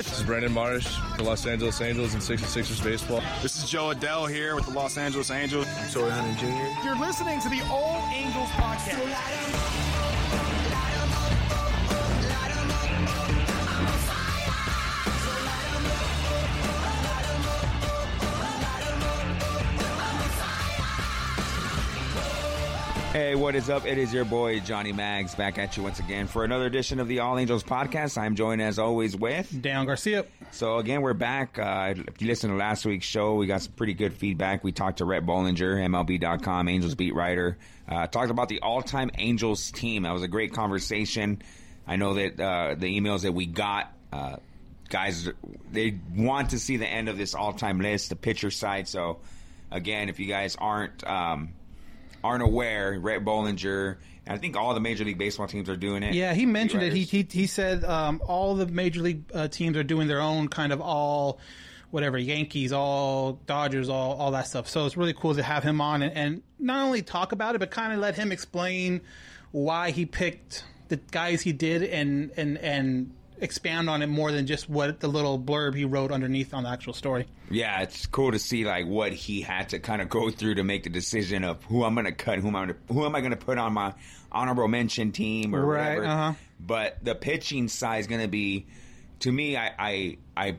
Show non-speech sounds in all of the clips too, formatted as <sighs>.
I'm Trent Rush. This is Brendan Marsh, the Los Angeles Angels and 66ers baseball. This is Jo Adell here with the Los Angeles Angels. Torii Hunter Jr. You're listening to the All Angels podcast. Hey, what is up? It is your boy Johnny Mags back at you once again for another edition of the All Angels podcast. I'm joined as always with. Dan Garcia. So again, we're back. Uh, if you listened to last week's show, we got some pretty good feedback. We talked to Rhett Bollinger, MLB.com, Angels beat writer. Uh, talked about the all-time Angels team. That was a great conversation. I know that uh, the emails that we got, uh, guys, they want to see the end of this all-time list, the pitcher side. So again, if you guys aren't um, aren't aware, Rhett Bollinger, I think all the Major League Baseball teams are doing it. Yeah, he mentioned it. He he, he said um, all the major league uh, teams are doing their own kind of all, whatever Yankees, all Dodgers, all all that stuff. So it's really cool to have him on and, and not only talk about it, but kind of let him explain why he picked the guys he did and and and expand on it more than just what the little blurb he wrote underneath on the actual story. yeah, it's cool to see like what he had to kind of go through to make the decision of who I'm going to cut, who am I gonna, who am I going to put on my honorable mention team or Right, whatever. uh-huh. But the pitching side is going to be, to me, I, I, I,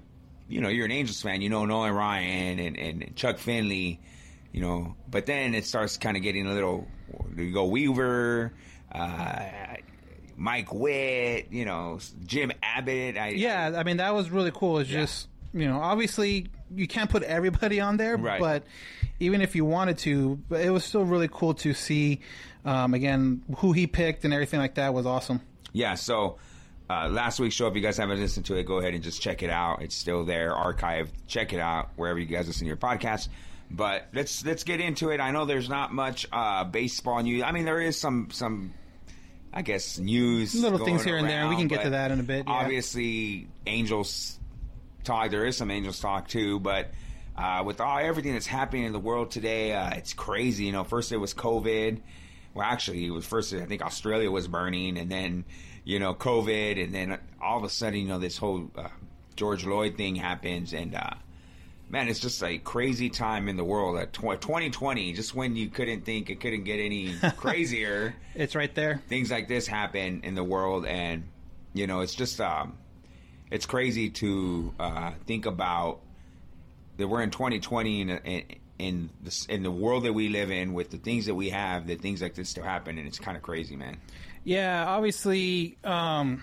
you know, you're an Angels fan, you know Nolan Ryan and, and Chuck Finley, you know, but then it starts kind of getting a little. You go Weaver. Uh, Mike Witt, you know, Jim Abbott. I, Yeah, I mean that was really cool. It's just you know, obviously you can't put everybody on there, Right. but even if you wanted to, but it was still really cool to see. Um, again, who he picked and everything like that was awesome. yeah so uh, last week's show if you guys haven't listened to it go ahead and just check it out it's still there archived check it out wherever you guys listen to your podcast but let's let's get into it i know there's not much uh, baseball news i mean there is some some i guess news Little things here and there. We can get to that in a bit, yeah. obviously angels talk there is some angels talk too but uh, with all everything that's happening in the world today uh, it's crazy you know first it was covid well, actually, it was first. I think Australia was burning, and then you know COVID, and then all of a sudden, you know, this whole uh, George Floyd thing happens, and uh, man, it's just a crazy time in the world. At tw- 2020, just when you couldn't think it couldn't get any <laughs> crazier, It's right there. things like this happen in the world, and you know, it's just um, it's crazy to uh, think about that we're in 2020 and. and in the, in the world that we live in, with the things that we have, that things like this still happen, and it's kind of crazy, man. Yeah, obviously, um,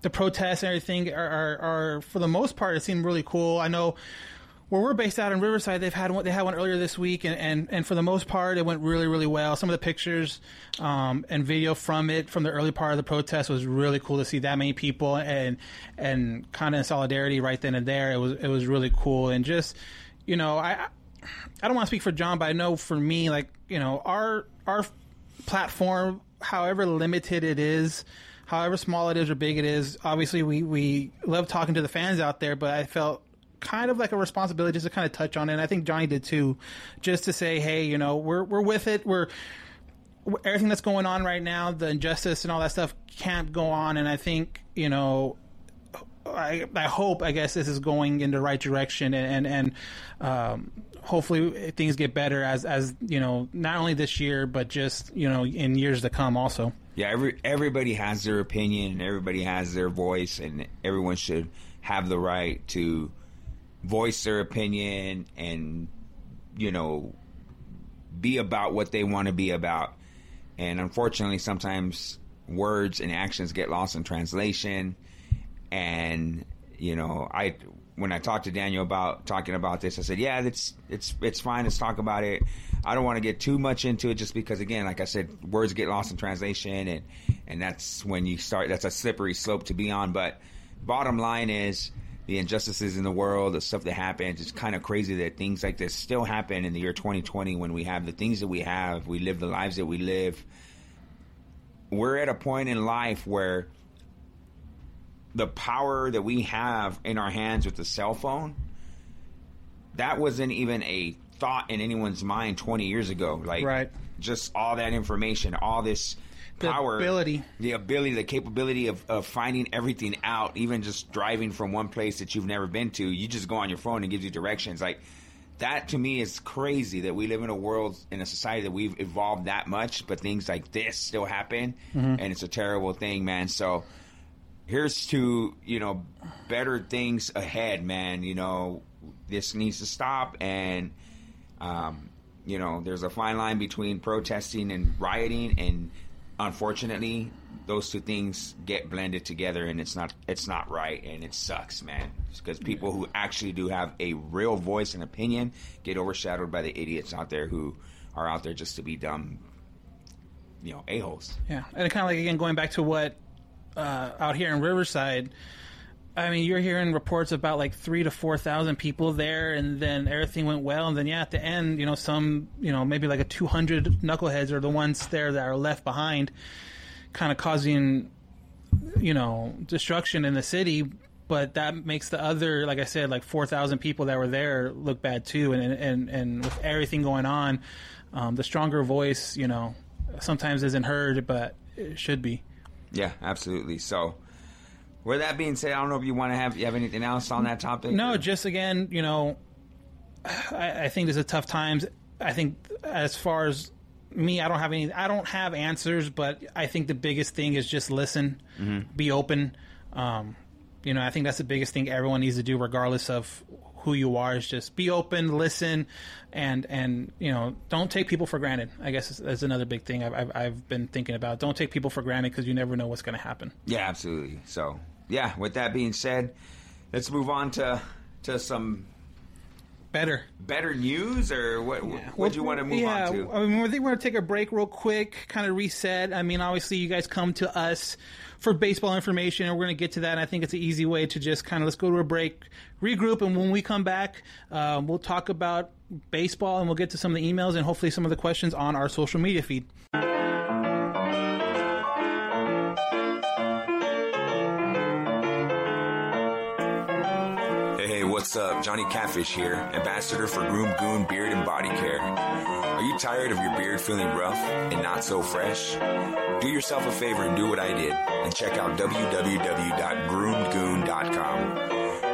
the protests and everything are, are, are, for the most part, it seemed really cool. I know where we're based out in Riverside, they've had one, they had one earlier this week, and, and, and for the most part, it went really, really well. Some of the pictures um, and video from it, from the early part of the protest, was really cool to see that many people and and kind of in solidarity right then and there. It was it was really cool, and just you know, I I don't want to speak for John, but I know for me, like you know, our our platform, however limited it is, however small it is or big it is, obviously we we love talking to the fans out there. But I felt kind of like a responsibility just to kind of touch on it. And I think Johnny did too, just to say, hey, you know, we're we're with it. We're everything that's going on right now, the injustice and all that stuff can't go on. And I think you know I, I hope, I guess, this is going in the right direction, and and, and um, hopefully things get better as as you know, not only this year, but just you know, in years to come, also. Yeah, every everybody has their opinion, and everybody has their voice, and everyone should have the right to voice their opinion and you know be about what they want to be about. And unfortunately, sometimes words and actions get lost in translation. And you know, I when I talked to Daniel about talking about this, I said, "Yeah, it's it's it's fine. Let's talk about it. I don't want to get too much into it, just because, again, like I said, words get lost in translation, and and that's when you start. That's a slippery slope to be on. But bottom line is." The injustices in the world, the stuff that happens, it's kind of crazy that things like this still happen in the year 2020 when we have the things that we have, we live the lives that we live. We're at a point in life where the power that we have in our hands with the cell phone that wasn't even a thought in anyone's mind 20 years ago like Right. just all that information all this The power ability. the ability the capability of, of finding everything out even just driving from one place that you've never been to you just go on your phone and gives you directions. Like that to me is crazy that we live in a world in a society that we've evolved that much but things like this still happen and it's a terrible thing man. So here's to you know better things ahead man. You know this needs to stop and um, you know there's a fine line between protesting and rioting and unfortunately those two things get blended together and it's not it's not right and it sucks man. Because people who actually do have a real voice and opinion get overshadowed by the idiots out there who are out there just to be dumb you know a-holes. Yeah, and kind of like again going back to what uh, out here in Riverside. I mean, you're hearing reports about like three to four thousand people there, and then everything went well, and then yeah, at the end, you know, some, you know, maybe like a two hundred knuckleheads are the ones there that are left behind, kind of causing, you know, destruction in the city. But that makes the other, like I said, like four thousand people that were there look bad too, and and and with everything going on, um, the stronger voice, you know, sometimes isn't heard, but it should be. Yeah, absolutely. So, with that being said, I don't know if you want to have you have anything else on that topic. No, or- just again, you know, I, I think this is tough times. I think as far as me, I don't have any. I don't have answers, but I think the biggest thing is just listen, be open. Um, you know, I think that's the biggest thing everyone needs to do, regardless of who you are. Is just be open, listen, and and you know, don't take people for granted. I guess is another big thing I've, I've I've been thinking about. Don't take people for granted because you never know what's going to happen. yeah, absolutely. So, yeah. With that being said, let's move on to to some Better. better news, or what? What do you want to move yeah, on to? I mean, I think we're going to take a break real quick, kind of reset. I mean, obviously, you guys come to us for baseball information, and we're going to get to that. And I think it's an easy way to just kind of let's go to a break, regroup, and when we come back, um, we'll talk about baseball and we'll get to some of the emails and hopefully some of the questions on our social media feed. Johnny Catfish here, ambassador for Groom Goon Beard and Body Care. Are you tired of your beard feeling rough and not so fresh? Do yourself a favor and do what I did and check out www.groomgoon.com.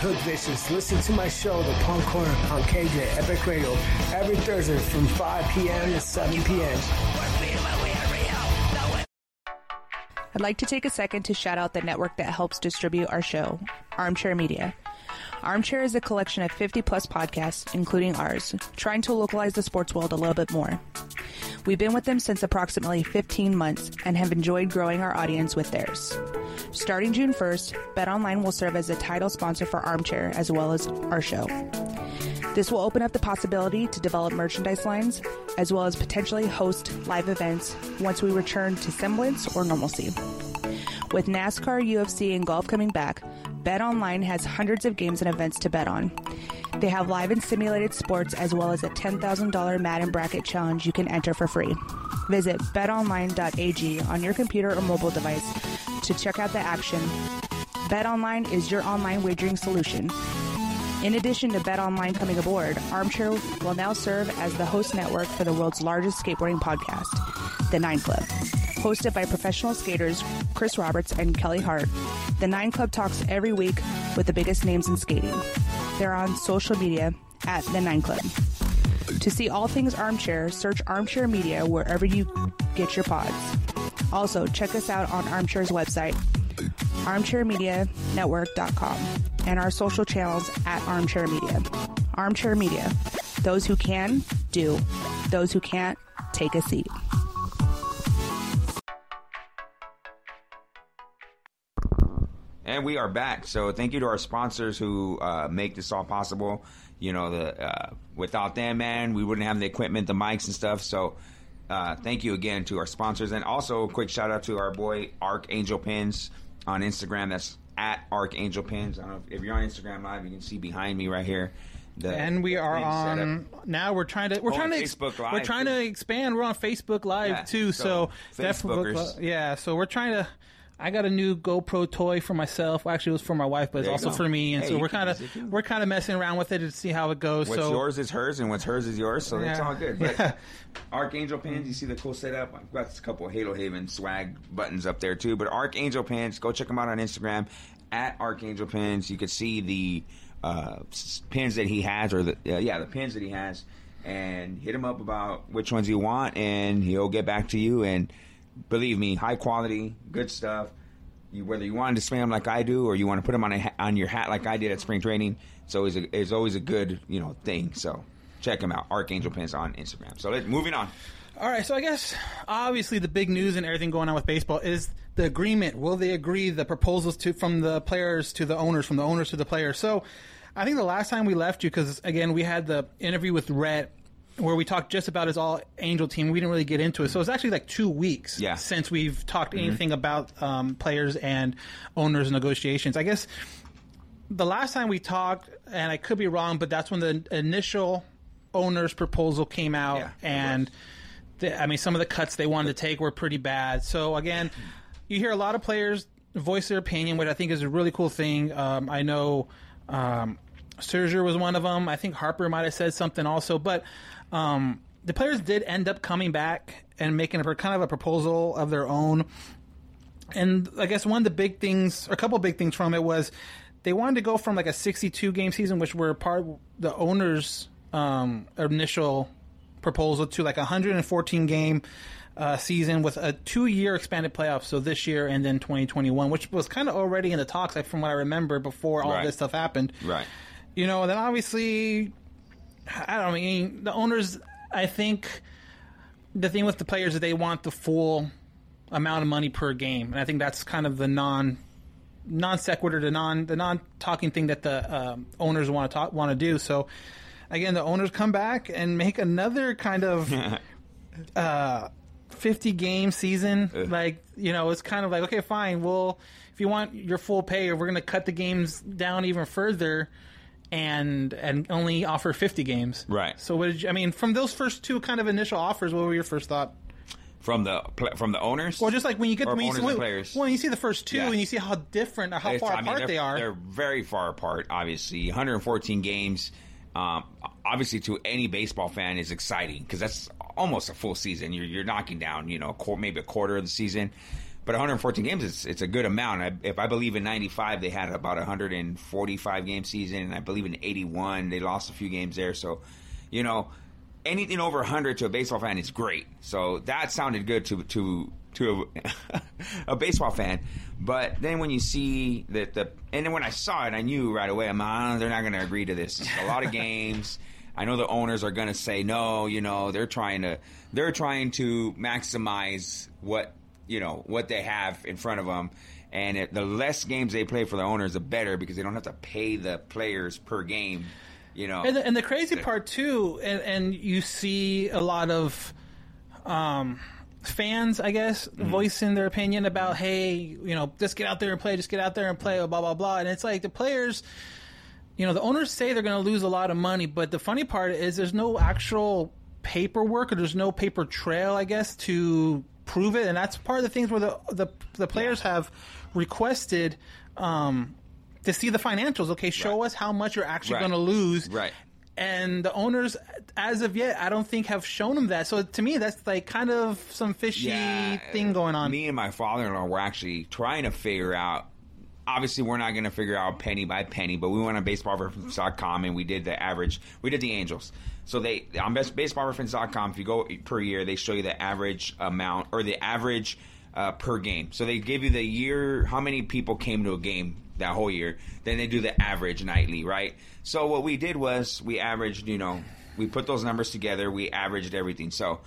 Hood Vicious. Listen to my show, The Punk Corner, on KJ Epic Radio, every Thursday from 5 p.m. to 7 p.m. I'd like to take a second to shout out the network that helps distribute our show, Armchair Media. Armchair is a collection of 50 plus podcasts, including ours, trying to localize the sports world a little bit more. We've been with them since approximately 15 months and have enjoyed growing our audience with theirs. Starting June 1st, BetOnline will serve as a title sponsor for Armchair as well as our show. This will open up the possibility to develop merchandise lines as well as potentially host live events once we return to semblance or normalcy. With NASCAR, UFC, and golf coming back, BetOnline has hundreds of games and events to bet on. They have live and simulated sports as well as a $10,000 Madden bracket challenge you can enter for free. Visit betonline.ag on your computer or mobile device to check out the action. BetOnline is your online wagering solution. In addition to BetOnline coming aboard, Armchair will now serve as the host network for the world's largest skateboarding podcast, The Nine Club. Hosted by professional skaters Chris Roberts and Kelly Hart, The Nine Club talks every week with the biggest names in skating. They're on social media at The Nine Club. To see all things Armchair, search Armchair Media wherever you get your pods. Also, check us out on Armchair's website, armchairmedianetwork.com, and our social channels at Armchair Media. Armchair Media. Those who can, do. Those who can't, take a seat. And we are back. So thank you to our sponsors who uh, make this all possible. You know, the uh, without them, man, we wouldn't have the equipment, the mics, and stuff. So uh, thank you again to our sponsors, and also a quick shout out to our boy Archangel Pins on Instagram. That's at Archangel Pins. I don't know if, if you're on Instagram Live, you can see behind me right here. The, and we are on setup. now. We're trying to we're Oh, trying to Facebook Live, we're trying too. to expand. We're on Facebook Live Yeah, too. So, so definitely, yeah. So we're trying to. I got a new GoPro toy for myself. Well, actually, it was for my wife, but it's also go. for me. And Hey, so we're kind of use it too. we're kind of messing around with it to see how it goes. What's so yours is hers, and what's hers is yours. So it's all good. But <laughs> Archangel pins, you see the cool setup. I've got a couple of Halo Haven swag buttons up there too. But Archangel pins, go check them out on Instagram at Archangel pins. You can see the uh, pins that he has, or the uh, yeah, the pins that he has, and hit him up about which ones you want, and he'll get back to you. And believe me, high quality, good stuff. You, whether you wanted to spray them like I do, or you want to put them on a, on your hat like I did at spring training, it's always a, it's always a good you know thing. So check them out, Archangel Pins on Instagram. So let, moving on. All right, so I guess obviously the big news and everything going on with baseball is the agreement. Will they agree the proposals to from the players to the owners, from the owners to the players? So I think the last time we left you, because again we had the interview with Rhett where we talked just about his all angel team. We didn't really get into it, so it's actually like two weeks Yeah. since we've talked anything about um, players and owners negotiations. I guess the last time we talked, and I could be wrong, but that's when the initial owners proposal came out, Yeah, and the, I mean some of the cuts they wanted to take were pretty bad. So again, you hear a lot of players voice their opinion, which I think is a really cool thing. Um, I know um, Scherzer was one of them. I think Harper might have said something also, but um, the players did end up coming back and making a kind of a proposal of their own. And I guess one of the big things, or a couple of big things from it was they wanted to go from like a 62 game season, which were part of the owners' um, initial proposal, to like a 114 game uh, season with a two year expanded playoff. So this year and then 2021, which was kind of already in the talks, like from what I remember before all Right. this stuff happened. Right. You know, and then obviously, I don't mean the owners. I think the thing with the players is they want the full amount of money per game, and I think that's kind of the non non sequitur, the non the non talking thing that the um, owners want to talk want to do. So again, the owners come back and make another kind of <laughs> uh, fifty game season. Like you know, it's kind of like okay, fine. Well, if you want your full pay, we're going to cut the games down even further. And and only offer fifty games, Right. So what did you, I mean from those first two kind of initial offers? What were your first thought? From the from the owners, Well, just like when you get when you, see, when, players. when you see the first two Yeah. and you see how different or how It's- far I mean, apart they are. They're very far apart. Obviously, 114 games. Um, obviously, to any baseball fan, is exciting because that's almost a full season. You're you're knocking down, you know, maybe a quarter of the season. But 114 games is it's a good amount. I, if I believe in '95, they had about 145 game season, and I believe in '81 they lost a few games there. So, you know, anything over 100 to a baseball fan is great. So that sounded good to to to a, <laughs> a baseball fan. But then when you see that the and then when I saw it, I knew right away. I'm like, they're not going to agree to this. It's a lot of games. <laughs> I know the owners are going to say no. You know, they're trying to they're trying to maximize what you know what they have in front of them. And it, the less games they play for the owners, the better because they don't have to pay the players per game. You know, And the, and the crazy part too, and, and you see a lot of um, fans, I guess, Mm-hmm. voicing their opinion about, hey, you know, just get out there and play, just get out there and play, blah blah blah. And it's like the players, you know, the owners say they're going to lose a lot of money, but the funny part is there's no actual paperwork or there's no paper trail, I guess, to prove it. And that's part of the things where the the, the players have requested. Um, to see the financials, okay, show Right. us how much you're actually Right. going to lose, Right. and the owners, as of yet, I don't think have shown them that. So to me, that's like kind of some fishy thing going on. Me and my father-in-law were actually trying to figure out. Obviously, we're not going to figure out penny by penny, but we went on baseballreference.com and we did the average. We did the Angels. So they on best- baseballreference.com, if you go per year, they show you the average amount or the average uh, per game. So they give you the year, how many people came to a game that whole year. Then they do the average nightly, right? So what we did was we averaged, you know, we put those numbers together, we averaged everything. So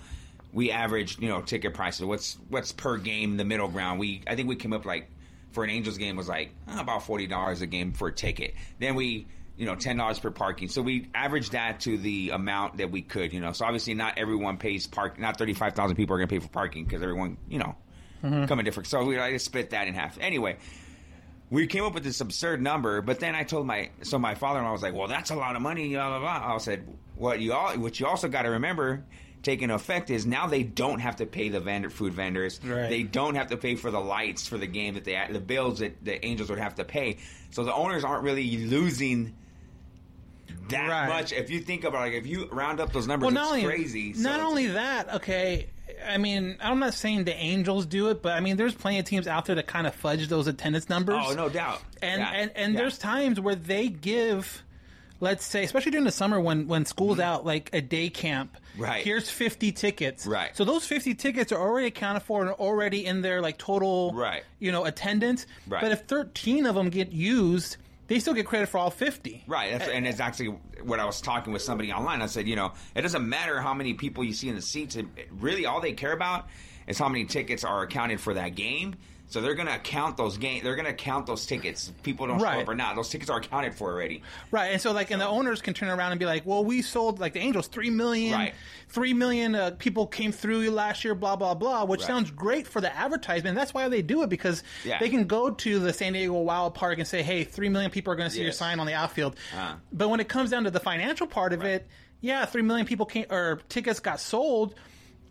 we averaged, you know, ticket prices. What's what's per game the middle ground? We I think we came up like for an Angels game was like uh, about forty dollars a game for a ticket. Then we you know ten dollars per parking. So we averaged that to the amount that we could. You know, so obviously not everyone pays park. Not thirty five thousand people are going to pay for parking because everyone you know come in different. So we I just split that in half. Anyway. We came up with this absurd number, but then I told my so my father-in-law was like, "Well, that's a lot of money." Blah blah blah. I said, "What you all, what you also got to remember, taking effect is now they don't have to pay the vendor food vendors. Right. They don't have to pay for the lights for the game that they the bills that the Angels would have to pay. So the owners aren't really losing that Right. much. If you think about like if you round up those numbers, well, not it's only crazy. So not it's- only that, okay. I mean, I'm not saying the Angels do it, but I mean, there's plenty of teams out there that kind of fudge those attendance numbers. oh no doubt, and Yeah. and, and Yeah. there's times where they give let's say especially during the summer when when school's out like a day camp Mm-hmm. Right. here's 50 tickets Right. so those 50 tickets are already accounted for and already in their like total Right. you know attendance Right. but if 13 of them get used they still get credit for all 50 Right, that's, and it's actually what I was talking with somebody online. I said, you know, it doesn't matter how many people you see in the seats. It, really, all they care about is how many tickets are accounted for that game. So they're going to count those game. They're going to count those tickets. People don't show Right. up or not. Those tickets are accounted for already. Right, and so like, and the owners can turn around and be like, "Well, we sold like the Angels three million, Right. three million uh, people came through last year, blah blah blah," which Right. sounds great for the advertisement. That's why they do it because Yeah. they can go to the San Diego Wild Park and say, "Hey, three million people are going to see your sign on the outfield." Uh. But when it comes down to the financial part of it, yeah, three million people came or tickets got sold.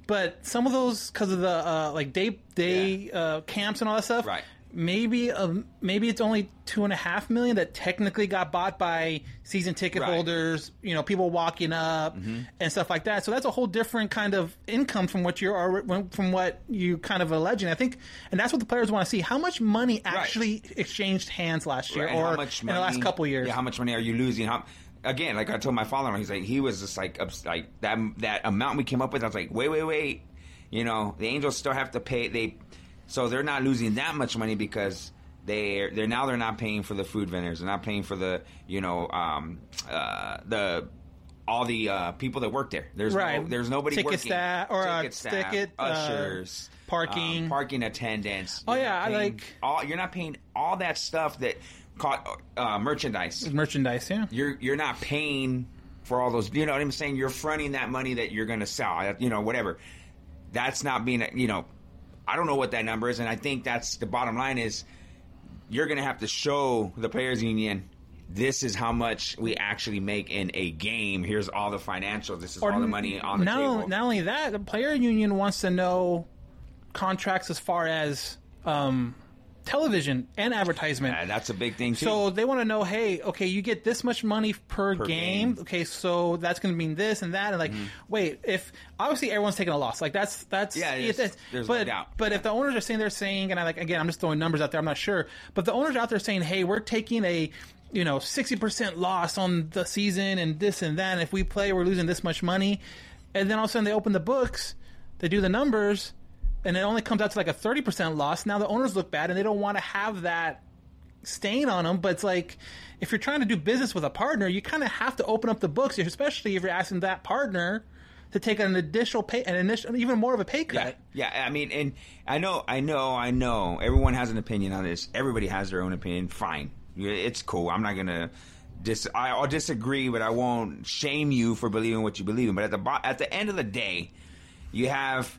But some of those, because of the uh, like day day Yeah. uh, camps and all that stuff, Right. maybe um, maybe it's only two and a half million that technically got bought by season ticket Right. Mm-hmm. holders, you know, people walking up and stuff like that. So that's a whole different kind of income from what you're from what you kind of alleging. I think, and that's what the players want to see: how much money actually exchanged hands last year, Right, or how much in the last couple years. Yeah, how much money are you losing? How again? Like I told my father, he's like he was just like ups- like that that amount we came up with. I was like, wait, wait, wait. You know, the Angels still have to pay. They so they're not losing that much money because. They're, they're now they're not paying for the food vendors. They're not paying for the you know um, uh, the all the uh, people that work there. There's Right. no, there's nobody Ticket working. staff- or, uh, ticket staff, ticket, uh, ushers, parking. um, parking attendants. Oh, yeah, not I like- all. You're not paying all that stuff that caught uh, merchandise. merchandise. Yeah, You're you're not paying for all those. You know what I'm saying? You're fronting that money that you're going to sell. You know, whatever. That's not being. You know, I don't know what that number is, and I think that's the bottom line is you're going to have to show the players union. This is how much we actually make in a game. Here's all the financials. This is all the money on the not, table. Not only that, the player union wants to know contracts as far as um, television and advertisement. Yeah, that's a big thing too. So they want to know, hey, okay, you get this much money per, Per game. game. Okay, so that's going to mean this and that, and like, wait, if obviously everyone's taking a loss, like that's that's Mm-hmm. Yeah, it is. that's- There's no but doubt. but if the owners are saying they're saying, and I like again, I'm just throwing numbers out there, I'm not sure, but the owners out there saying, hey, we're taking a you know 60 percent loss on the season and this and that, and if we play, we're losing this much money, and then all of a sudden they open the books, they do the numbers. And it only comes out to like a 30% loss. Now the owners look bad and they don't want to have that stain on them. But it's like, if you're trying to do business with a partner, you kind of have to open up the books, especially if you're asking that partner to take an additional pay, an initial, even more of a pay cut. Yeah, yeah. I mean, and I know, I know, I know. Everyone has an opinion on this. Everybody has their own opinion. Fine, it's cool. I'm not gonna dis. I'll disagree, but I won't shame you for believing what you believe in. But at the bo- at the end of the day, you have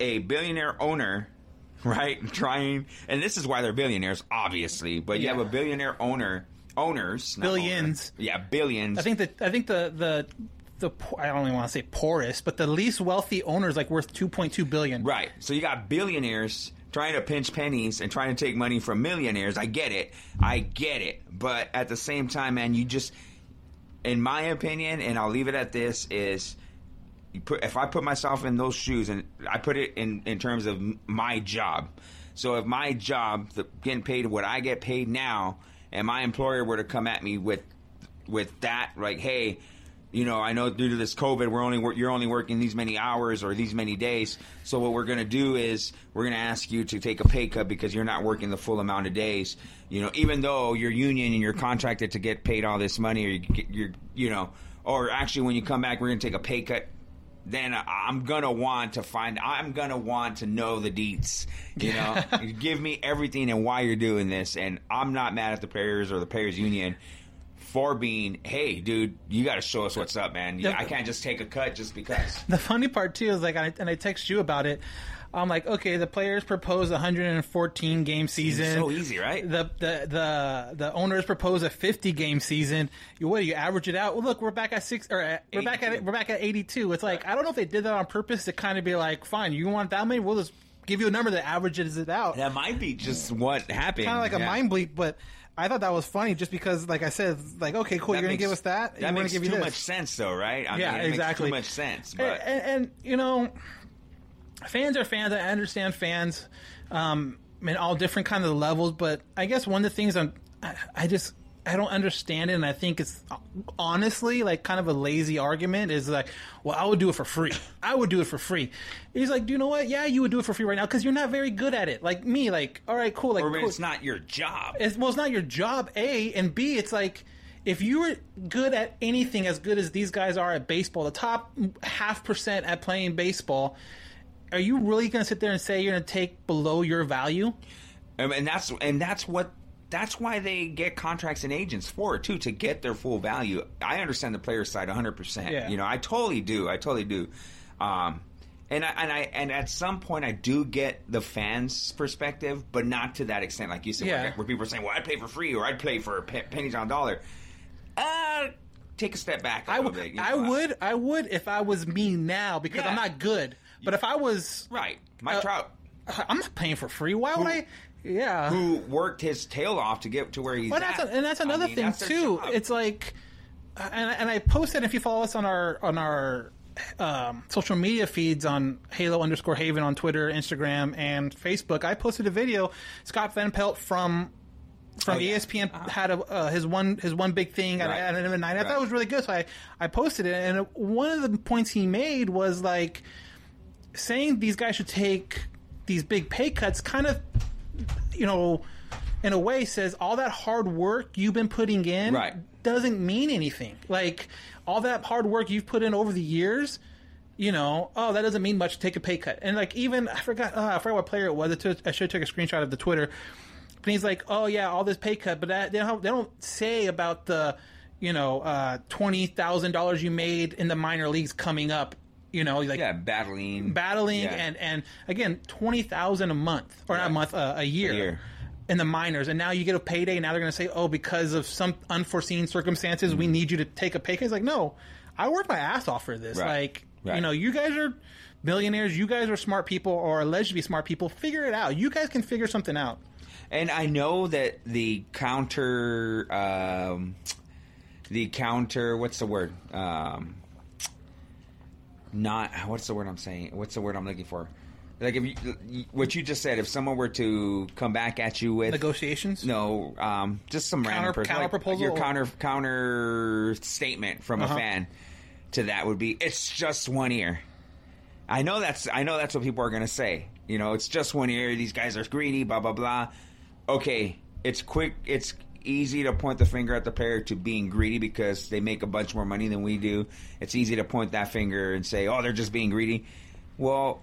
a billionaire owner. <laughs> Right, trying, and this is why they're billionaires, obviously. But you Yeah. have a billionaire owner, owners, Billions. owner. yeah, billions. I think that I think the the the I don't even want to say poorest, but the least wealthy owner is like worth 2.2 billion. Right. So you got billionaires trying to pinch pennies and trying to take money from millionaires. I get it. I get it. But at the same time, man, you just, in my opinion, and I'll leave it at this, is put, if I put myself in those shoes and I put it in, in terms of my job. So if my job, the, getting paid what I get paid now, and my employer were to come at me with with that, like, hey, you know, I know due to this COVID, we're only you're only working these many hours or these many days. So what we're going to do is we're going to ask you to take a pay cut because you're not working the full amount of days. You know, even though you're union and you're contracted to get paid all this money, or you you're, you know, or actually when you come back, we're going to take a pay cut. Then I'm gonna want to find. I'm gonna want to know the deets. You know, <laughs> give me everything and why you're doing this. And I'm not mad at the players or the players union for being, hey, dude, you got to show us what's up, man. Yeah. I can't just take a cut just because. <laughs> The funny part too is like, I, and I text you about it. I'm like, okay, the players propose a 114 game season. so easy, right? The the the the owners propose a 50 game season. You what? do You average it out. Well, look, we're back at six, or at, we're back at we're back at 82. It's like I don't know if they did that on purpose to kind of be like, fine, you want that many? We'll just give you a number that averages it out. That might be just what happened. Kind of like a mind bleep, but. I thought that was funny just because, like I said, like, okay, cool, That you're going to give us that? That makes gonna give too much sense, though, right? I Yeah, mean, it exactly. Makes too much sense, And, and, and, you know, fans are fans. I understand fans, um, in all different kinds of levels. But I guess one of the things I'm, I, I just I don't understand it, and I think it's honestly like kind of a lazy argument. Is like, well, I would do it for free. I would do it for free. He's like, do you know what? Yeah, you would do it for free right now because you're not very good at it. Like me, like all right, cool. Like or cool. it's not your job. It's, well, it's not your job, A, and B, it's like if you were good at anything as good as these guys are at baseball, the top half percent at playing baseball, are you really going to sit there and say you're going to take below your value? Um, and that's and that's what that's why they get contracts and agents for it too to get their full value. I understand the player side 100. percent You know, I totally do. I totally do. Um, and I, and I and at some point I do get the fans' perspective, but not to that extent. Like you said, Yeah. where, where people are saying, "Well, I'd play for free," or "I'd play for pe- pennies on a dollar." Uh, take a step back. I I would, Bit, you I know. would, I would if I was me now because Yeah. I'm not good. But if I was, Right, Mike Uh, Trout, I'm not paying for free. Why would Who- I? Yeah. who worked his tail off to get to where he's Well, that's at. a, and that's I another mean, thing that's too. It's like, uh, and, and I posted if you follow us on our on our um, social media feeds on Halo underscore Haven on Twitter, Instagram, and Facebook. I posted a video. Scott Van Pelt from from Oh, yeah. ESPN had a, uh, his one his one big thing at, Right. at an night. I thought it was really good, so I I posted it. And one of the points he made was like saying these guys should take these big pay cuts. Kind of, you know, in a way, says all that hard work you've been putting in Right. doesn't mean anything. Like all that hard work you've put in over the years. You know, oh, that doesn't mean much. Take a pay cut, and like even I forgot, uh, I forgot what player it was. I took- I should have took a screenshot of the Twitter. But he's like, oh yeah, all this pay cut, but that, they don't they don't say about the you know uh, twenty thousand dollars you made in the minor leagues coming up. You know, like yeah, battling, battling Yeah. and and again twenty thousand a month or not a month uh, a year. A year. In the minors, and now you get a payday. And now they're going to say, "Oh, because of some unforeseen circumstances, we need you to take a pay cut." It's like, no, I worked my ass off for this. Right. Like, Right. you know, you guys are billionaires. You guys are smart people, or alleged to be smart people. Figure it out. You guys can figure something out. And I know that the counter, um, the counter, what's the word? Um, not what's the word I'm saying? What's the word I'm looking for? Like if you, what you just said, if someone were to come back at you with Negotiations. no, um, just some Counter- random person, counter like proposal? your counter counter statement from Uh-huh. a fan to that would be, it's just one ear. I know that's I know that's what people are to say. You know, it's just one ear. These guys are greedy. Blah blah blah. Okay, it's quick. It's easy to point the finger at the player to being greedy because they make a bunch more money than we do. It's easy to point that finger and say, "Oh, they're just being greedy." Well,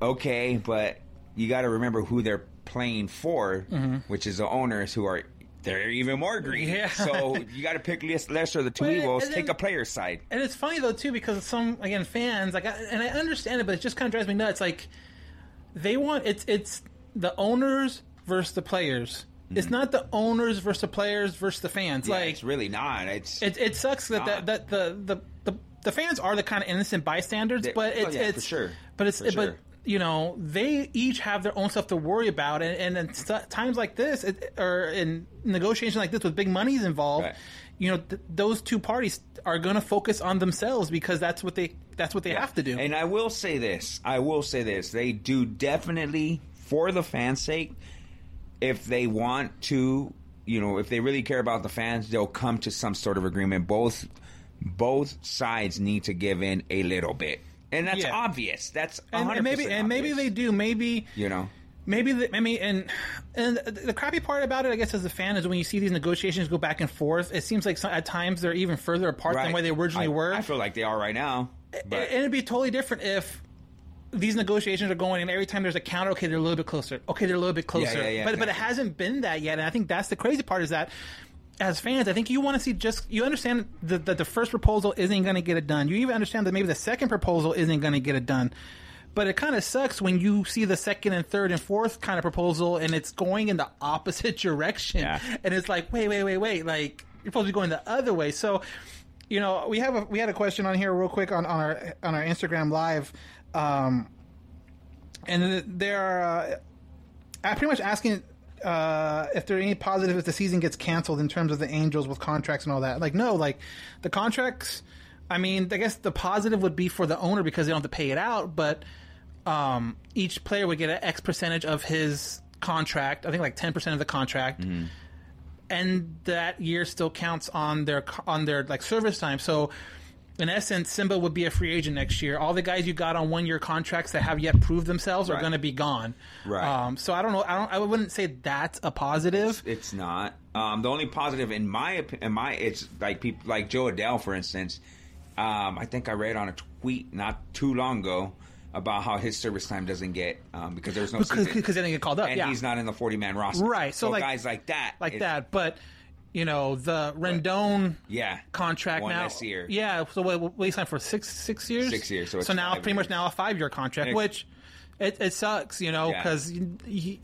okay, but you got to remember who they're playing for, mm-hmm. which is the owners who are they're even more greedy. Yeah. So you got to pick less, lesser of the two Well, evils. and Take a player's side. And it's funny though too because some again fans like, and I understand it, but it just kind of drives me nuts. Like they want it's it's the owners versus the players. It's not the owners versus the players versus the fans. Mm-hmm. Yeah, like it's really not. It's it, it sucks that, that that the, the the the fans are the kind of innocent bystanders, They- but oh, it's yeah, for it's sure. But it's For but sure. you know they each have their own stuff to worry about, and and in times like this, it, or in negotiations like this with big monies involved. Right. You know, th- those two parties are going to focus on themselves because that's what they that's what they have to do. And I will say this. I will say this. They do definitely, for the fans' sake, if they want to, you know, if they really care about the fans, they'll come to some sort of agreement. Both both sides need to give in a little bit. And that's Yeah. obvious. That's 100% and, and maybe and maybe they do. Maybe you know. Maybe, the, I mean, and and the crappy part about it, I guess, as a fan, is when you see these negotiations go back and forth. It seems like some, at times they're even further apart than where they originally I, were. I feel like they are right now. But and it'd be totally different if these negotiations are going, and every time there's a counter, okay, they're a little bit closer. Okay, they're a little bit closer. yeah, yeah, but but it hasn't been that yet, and I think that's the crazy part is that. As fans, I think you want to see just you understand that, that the first proposal isn't going to get it done. You even understand that maybe the second proposal isn't going to get it done. But it kind of sucks when you see the second and third and fourth kind of proposal and it's going in the opposite <laughs> direction. Yeah. And it's like, wait, wait, wait, wait. Like you're supposed to be going the other way. So, you know, we have a we had a question on here real quick on, on our on our Instagram live, um, and they're uh, uh, pretty much asking uh, if there are any positive if the season gets canceled in terms of the Angels with contracts and all that. Like, no, like the contracts. I mean, I guess the positive would be for the owner because they don't have to pay it out, but um, each player would get an X percentage of his contract. I think like ten percent of the contract, and that year still counts on their on their like service time. So. In essence, Simba would be a free agent next year. All the guys you got on one year contracts that have yet proved themselves are going to be gone. Right. Um, so I don't know. I don't. I wouldn't say that's a positive. It's not. Um, the only positive in my in my it's like people like Jo Adell, for instance. Um, I think I read on a tweet not too long ago about how his service time doesn't get um, because there's no Because- they didn't get called up, and yeah. he's not in the 40 man roster. Right, so, like- guys like that, like it- that. But you know, the Rendon yeah, contract One now. Yeah. So he signed for six six years. Six years, so it's now pretty much now a five year contract, which. It, it sucks, you know, Yeah. because you, you,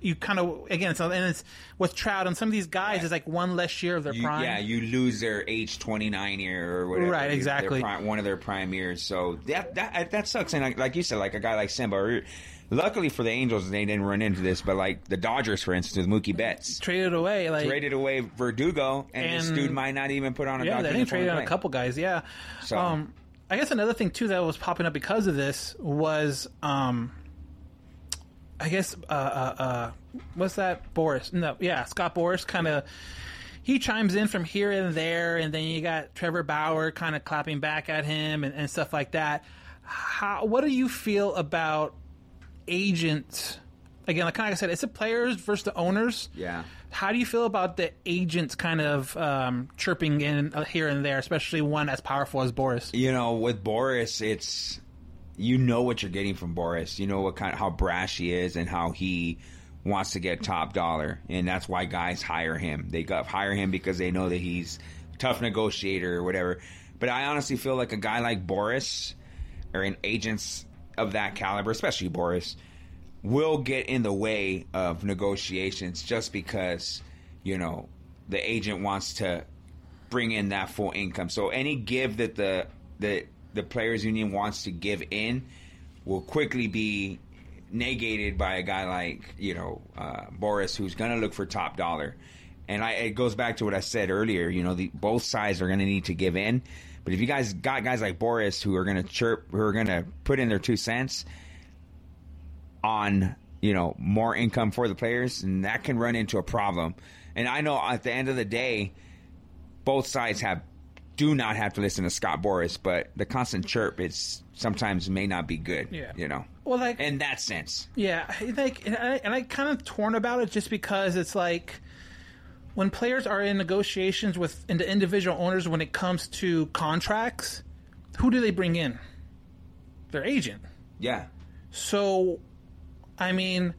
you kind of again, so and it's with Trout and some of these guys, it's like one less year of their You, prime. yeah, you lose their age 29 year or whatever. Right, exactly. prime- one of their prime years. So that that that sucks. And like, like you said, like a guy like Simba. Luckily for the Angels, they didn't run into this. But like the Dodgers, for instance, with Mookie Betts, traded away, like traded away Verdugo, and, this dude might not even put on a Yeah, Dodger they didn't uniform trade to on a couple guys. Yeah. So- Um, I guess another thing too that was popping up because of this was, um, I guess, uh, uh, uh, what's that? Boras? No, yeah, Scott Boras kind of. He chimes in from here and there, and then you got Trevor Bauer kind of clapping back at him and, and stuff like that. How? What do you feel about agents? Again, like I said, it's the players versus the owners. Yeah. How do you feel about the agents kind of um, chirping in uh, here and there, especially one as powerful as Boras? You know, with Boras, it's you know what you're getting from Boras. You know what kind of how brash he is and how he wants to get top dollar, and that's why guys hire him. They got hire him because they know that he's tough negotiator or whatever. But I honestly feel like a guy like Boras or an agents of that caliber, especially Boras, will get in the way of negotiations just because you know the agent wants to bring in that full income. So any give that the the the players union wants to give in will quickly be negated by a guy like you know uh, Boras, who's going to look for top dollar. And I, it goes back to what I said earlier. You know, the, both sides are going to need to give in. But if you guys got guys like Boras who are going to chirp, who are going to put in their two cents on you know more income for the players, and that can run into a problem. And I know at the end of the day, both sides have do not have to listen to Scott Boras, but the constant chirp is sometimes may not be good. Yeah. You know, Well, like in that sense. Yeah, I think, and I, and I kind of torn about it just because it's like when players are in negotiations with into individual owners when it comes to contracts, who do they bring in? Their agent. Yeah. So, I mean,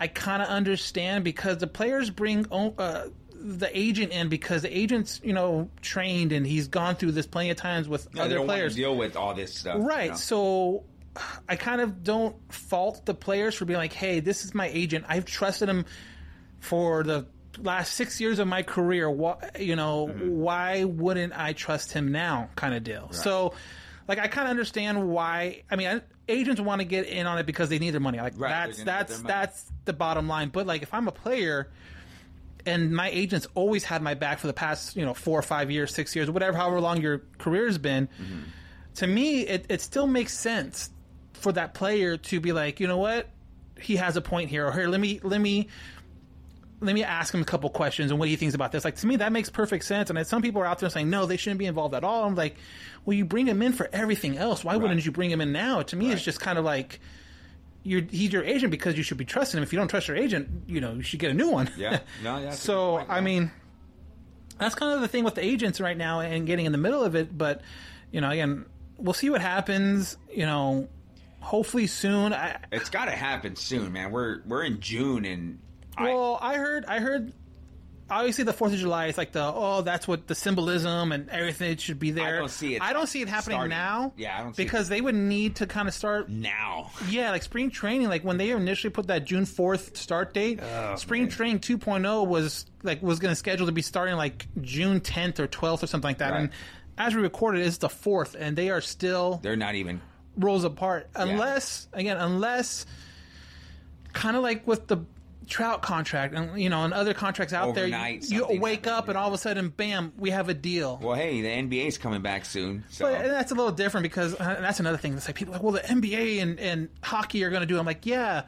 I kind of understand because the players bring uh, the agent in because the agent's you know trained and he's gone through this plenty of times with Yeah, other players. deal with all this stuff. you Right. know? So I kind of don't fault the players for being like, "Hey, this is my agent. I've trusted him for the last six years of my career. Why, you know, Mm-hmm. why wouldn't I trust him now?" Kind of deal. So, like, I kind of understand why. I mean, I, agents want to get in on it because they need their money. Like, Right, that's they're gonna get that's that's the bottom line. But like, if I'm a player and my agent's always had my back for the past you know four or five years, six years, whatever, however long your career's been. Mm-hmm. To me, it, it still makes sense for that player to be like, you know what, he has a point here, or here, let me let me let me ask him a couple questions and what he thinks about this. Like to me, that makes perfect sense. And some people are out there saying no, they shouldn't be involved at all. I'm like, well, you bring him in for everything else. Why wouldn't you bring him in now? To me, it's just kind of like. You're, he's your agent because you should be trusting him. If you don't trust your agent, you know you should get a new one. Yeah. <laughs> No, yeah, so I mean, that's kind of the thing with the agents right now and getting in the middle of it. But you know, again, we'll see what happens. You know, hopefully soon. I, It's got to happen soon, man. We're we're in June and I, well, I heard, I heard. Obviously, the Fourth of July is like the oh, that's what the symbolism and everything should be there. I don't see it I don't see it happening starting. now. Yeah, I don't see it. because they would need to kind of start now. Yeah, like spring training. Like when they initially put that June fourth start date, Oh, spring training 2.0 was like was going to schedule to be starting like June 10th or 12th or something like that. Right. And as we recorded, it's the fourth, and they are still They're not even. rolls apart. Unless again, unless kind of like with the Trout contract and you know and other contracts out Overnight, there, you, you wake up and all of a sudden, bam, we have a deal. Well, hey, the NBA's coming back soon, so But that's a little different because uh, that's another thing. That's like people are like, well, the NBA and, and hockey are going to do. it. I'm like, yeah,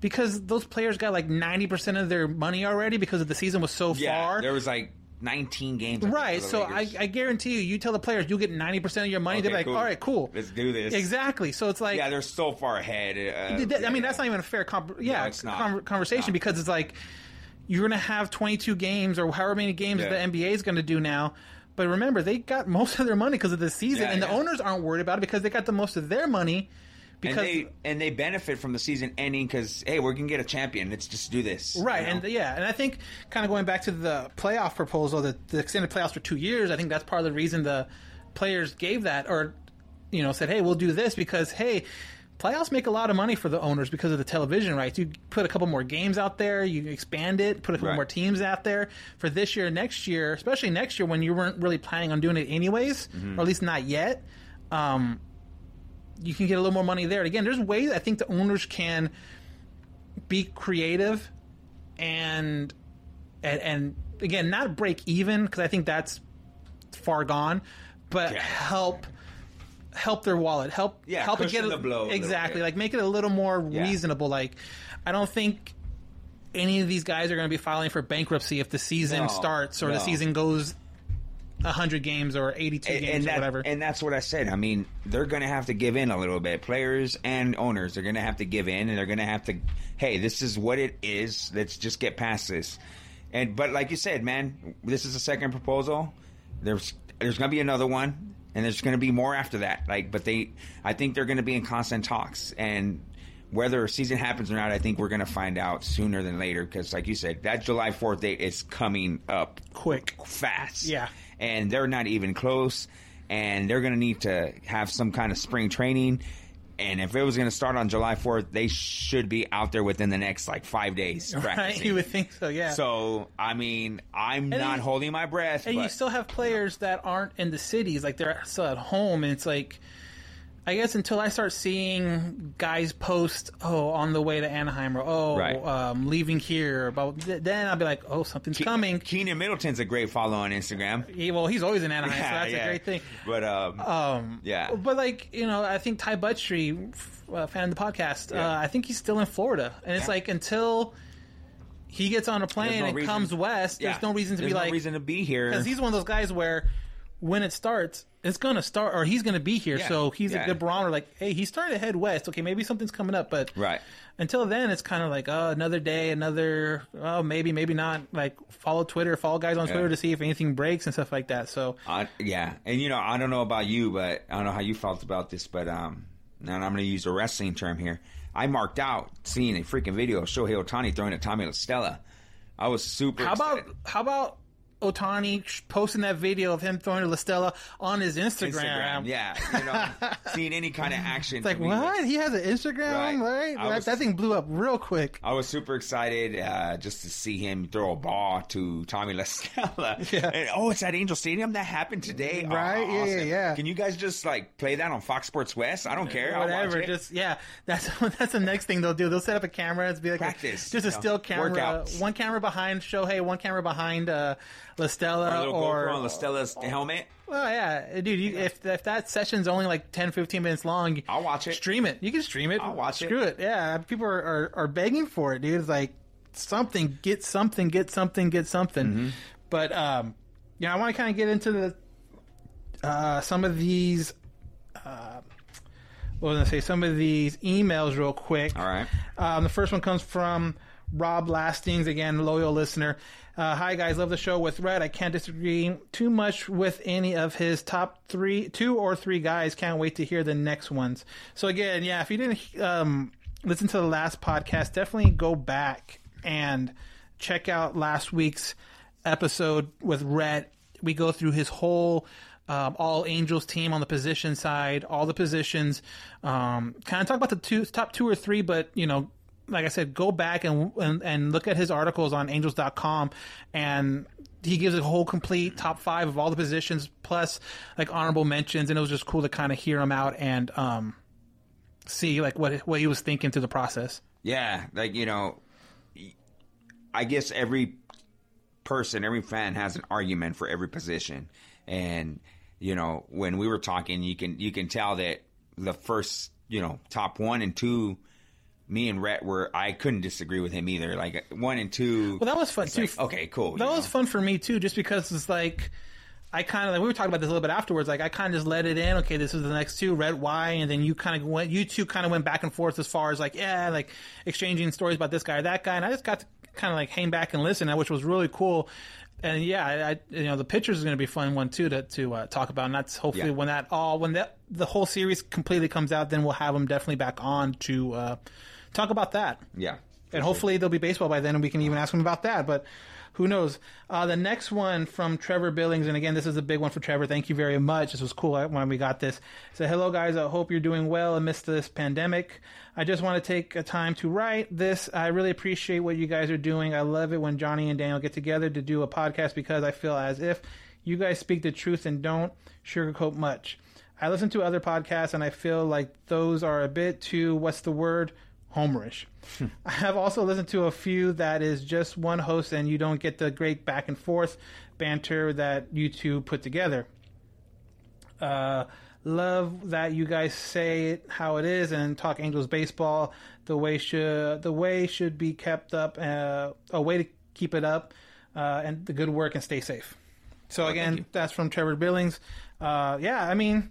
because those players got like 90 percent of their money already because of the season was so yeah, far. there was like 19 games. I Right, so I, I guarantee you, you tell the players you'll get ninety percent of your money. Okay, they're like, cool. all right, cool, Let's do this. Exactly. So it's like, yeah, they're so far ahead. Uh, Th- th- I mean, that's not even a fair comp- yeah, it's con- conversation No. because it's like you're going to have 22 games or however many games Yeah. the NBA is going to do now. But remember, they got <laughs> most of their money because of the season, Yeah, and the owners aren't worried about it because they got the most of their money. Because and they and they benefit from the season ending because hey, we're gonna get a champion. Let's just do this. Right, you know? and yeah, and I think kind of going back to the playoff proposal, the, the extended playoffs for two years. I think that's part of the reason the players gave that, or you know, said, "Hey, we'll do this because hey." Playoffs make a lot of money for the owners because of the television rights. You put a couple more games out there, you expand it, put a couple Right. more teams out there for this year, next year, especially next year when you weren't really planning on doing it anyways, Mm-hmm. or at least not yet. Um, you can get a little more money there. Again, there's ways I think the owners can be creative and and, and again not break even because I think that's far gone, but Yeah. help help their wallet, help Yeah, help it get the blow exactly like make it a little more Yeah. reasonable. Like I don't think any of these guys are going to be filing for bankruptcy if the season No, starts or the season goes hundred games or eighty-two and, games and or whatever. and that's what I said. I mean, they're going to have to give in a little bit. Players and owners, they're going to have to give in, and they're going to have to. Hey, this is what it is. Let's just get past this. And but like you said, man, this is a second proposal. There's there's going to be another one, and there's going to be more after that. Like, but they, I think they're going to be in constant talks, and whether a season happens or not, I think we're going to find out sooner than later. Because, like you said, that July Fourth date is coming up Quick. fast. Yeah. And they're not even close. And they're going to need to have some kind of spring training. And if it was going to start on July 4th, they should be out there within the next like five days. <laughs> right? You would think so, yeah. So, I mean, I'm And not you- holding my breath. And but you still have players that aren't in the cities, like they're still at home, and it's like, I guess until I start seeing guys post, oh, on the way to Anaheim, or oh, Right. um, leaving here, but then I'll be like, oh, something's coming. Keynan Middleton's a great follow on Instagram. He- well, he's always in Anaheim, so that's a great thing. But, um, Um, yeah. But like you know, I think Ty Buttrey, uh, fan of the podcast, Yeah. uh, I think he's still in Florida, and it's Yeah. like until he gets on a plane no and reason- comes west, yeah, there's no reason to there's be no like reason to be here. because he's one of those guys where when it starts, it's gonna start, or he's gonna be here. Yeah. So he's Yeah. a good barometer. Like, hey, he's starting to head west. Okay, maybe something's coming up, but Right. until then, it's kind of like, oh, another day, another, oh, maybe, maybe not. Like, follow Twitter, follow guys on Yeah. Twitter to see if anything breaks and stuff like that. So, I, yeah, and you know, I don't know about you, but I don't know how you felt about this, but um, and I'm going to use a wrestling term here. I marked out seeing a freaking video of Shohei Otani throwing at Tommy LaStella. I was super. how about how about Otani posting that video of him throwing to Listella on his Instagram? Instagram? Yeah, you know, <laughs> seeing any kind of action. It's like to me was- what? He has an Instagram, Right. right? That, was- that thing blew up real quick. I was super excited uh, just to see him throw a ball to Tommy LaStella. <laughs> Yeah. And, oh, it's at Angel Stadium. That happened today. Oh, Right? Yeah, yeah, awesome. yeah. Can you guys just like play that on Fox Sports West? I don't care. Whatever, just yeah. That's <laughs> that's the next thing they'll do. They'll set up a camera. It's be like a- Practice, just a know, still camera. One camera behind Shohei, one camera behind uh, a Listella, or, GoPro on LaStella's helmet. well, yeah, dude. You, if if that session's only like 10, 15 minutes long, I'll watch it. Stream it. You can stream it. I'll watch it. Screw it. Yeah, people are, are are begging for it, dude. It's like something, get something, get something, get something. Mm-hmm. But um, yeah, I want to kind of get into the uh, some of these. Uh, what was I gonna say? Some of these emails, real quick. All right. Um, the first one comes from Rob Lastings, again, loyal listener. Uh, Hi guys, love the show with Rhett. I can't disagree too much with any of his top three, two or three guys. Can't wait to hear the next ones. So again, yeah, if you didn't um, listen to the last podcast, definitely go back and check out last week's episode with Rhett. We go through his whole um, all Angels team on the position side, all the positions. Um, kind of talk about the two top two or three, but you know, like I said, go back and and, and look at his articles on Angels.com, and he gives a whole complete top five of all the positions plus like honorable mentions, and it was just cool to kind of hear him out and um, see like what what he was thinking through the process. Yeah, like you know, I guess every person, every fan has an argument for every position, and you know, when we were talking, you can you can tell that the first, you know, top one and two, me and Rhett were I couldn't disagree with him either. Like one and two. Well, that was fun too. like, okay, cool. That was know? fun for me too, just because it's like I kind of like we were talking about this a little bit afterwards. Like I kind of just let it in. Okay, this is the next two, Rhett, Y, and then you kind of went. You two kind of went back and forth as far as like yeah, like exchanging stories about this guy or that guy, and I just got to kind of like hang back and listen, which was really cool. And yeah, I, I you know the pictures is going to be a fun one too to to uh, talk about, and that's hopefully Yeah. when that all when that the whole series completely comes out, then we'll have them definitely back on to uh, talk about that Yeah. and hopefully there'll be baseball by then, and we can even ask him about that. But who knows? Uh, the next one from Trevor Billings, and again, this is a big one for Trevor. Thank you very much. This was cool when we got this. So, hello guys. I hope you're doing well amidst this pandemic. I just want to take a time to write this. I really appreciate what you guys are doing. I love it when Johnny and Daniel get together to do a podcast because I feel as if you guys speak the truth and don't sugarcoat much. I listen to other podcasts and I feel like those are a bit too, what's the word? Homerish. <laughs> I have also listened to a few that is just one host and you don't get the great back and forth banter that you two put together. Uh, love that you guys say it how it is and talk Angels baseball. The way should the way should be kept up. Uh, a way to keep it up uh, and the good work and stay safe. So again, that's from Trevor Billings. Uh, yeah, I mean,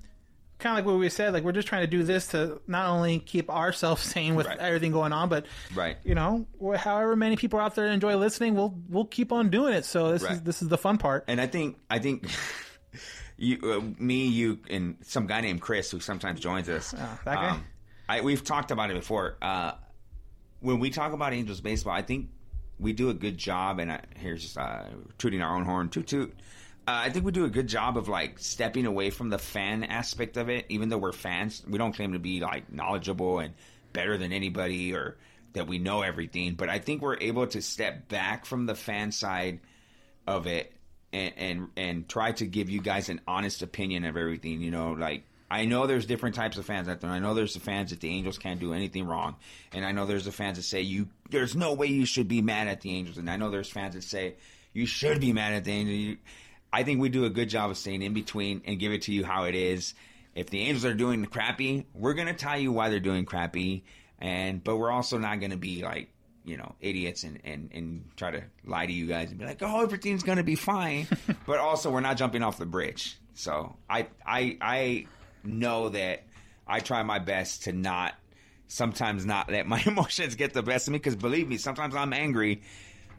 kind of like what we said. Like we're just trying to do this to not only keep ourselves <laughs> sane with Right. everything going on, but Right. you know, wh- however many people out there enjoy listening, we'll we'll keep on doing it. So this is Right. this is the fun part. And I think I think <laughs> you, uh, me, you, and some guy named Chris who sometimes joins us. um, Oh, that guy? I, we've talked about it before. Uh, when we talk about Angels baseball, I think we do a good job. And I, here's just uh, tooting our own horn, toot toot. Uh, I think we do a good job of like stepping away from the fan aspect of it. Even though we're fans, we don't claim to be like knowledgeable and better than anybody or that we know everything. But I think we're able to step back from the fan side of it and and and try to give you guys an honest opinion of everything. You know, like I know there's different types of fans out there. I know there's the fans that the Angels can't do anything wrong, and I know there's the fans that say you there's no way you should be mad at the Angels, and I know there's fans that say you should be mad at the Angels. I think we do a good job of staying in between and give it to you how it is. If the Angels are doing crappy, we're gonna tell you why they're doing crappy, and but we're also not gonna be like you know, idiots and, and, and try to lie to you guys and be like, oh, everything's going to be fine. <laughs> but also, we're not jumping off the bridge. So I I I know that I try my best to not sometimes not let my <laughs> emotions get the best of me because believe me, sometimes I'm angry,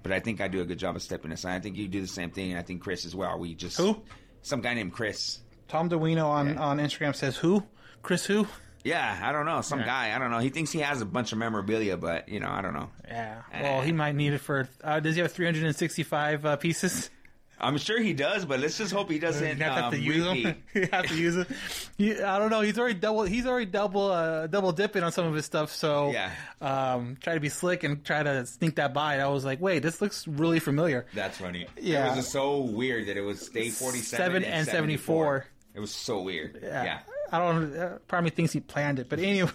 but I think I do a good job of stepping aside. I think you do the same thing, and I think Chris as well. We just Who? Some guy named Chris. Tom DeWino on, Yeah. on Instagram says who? Chris who? Yeah, I don't know. Some guy. I don't know. He thinks he has a bunch of memorabilia, but you know, I don't know. Yeah. Well, he might need it for. Uh, does he have 365 uh, pieces? I'm sure he does, but let's just hope he doesn't You have um, to use them. <laughs> you have to use it. You- I don't know. He's already double. He's already double uh, double dipping on some of his stuff. So Yeah. um, try to be slick and try to sneak that by. I was like, wait, this looks really familiar. That's funny. Yeah. It was so weird that it was day 47 Seven and, and 74. 74. It was so weird. Yeah. I don't. Uh, part of me thinks he planned it, but <laughs> anyway.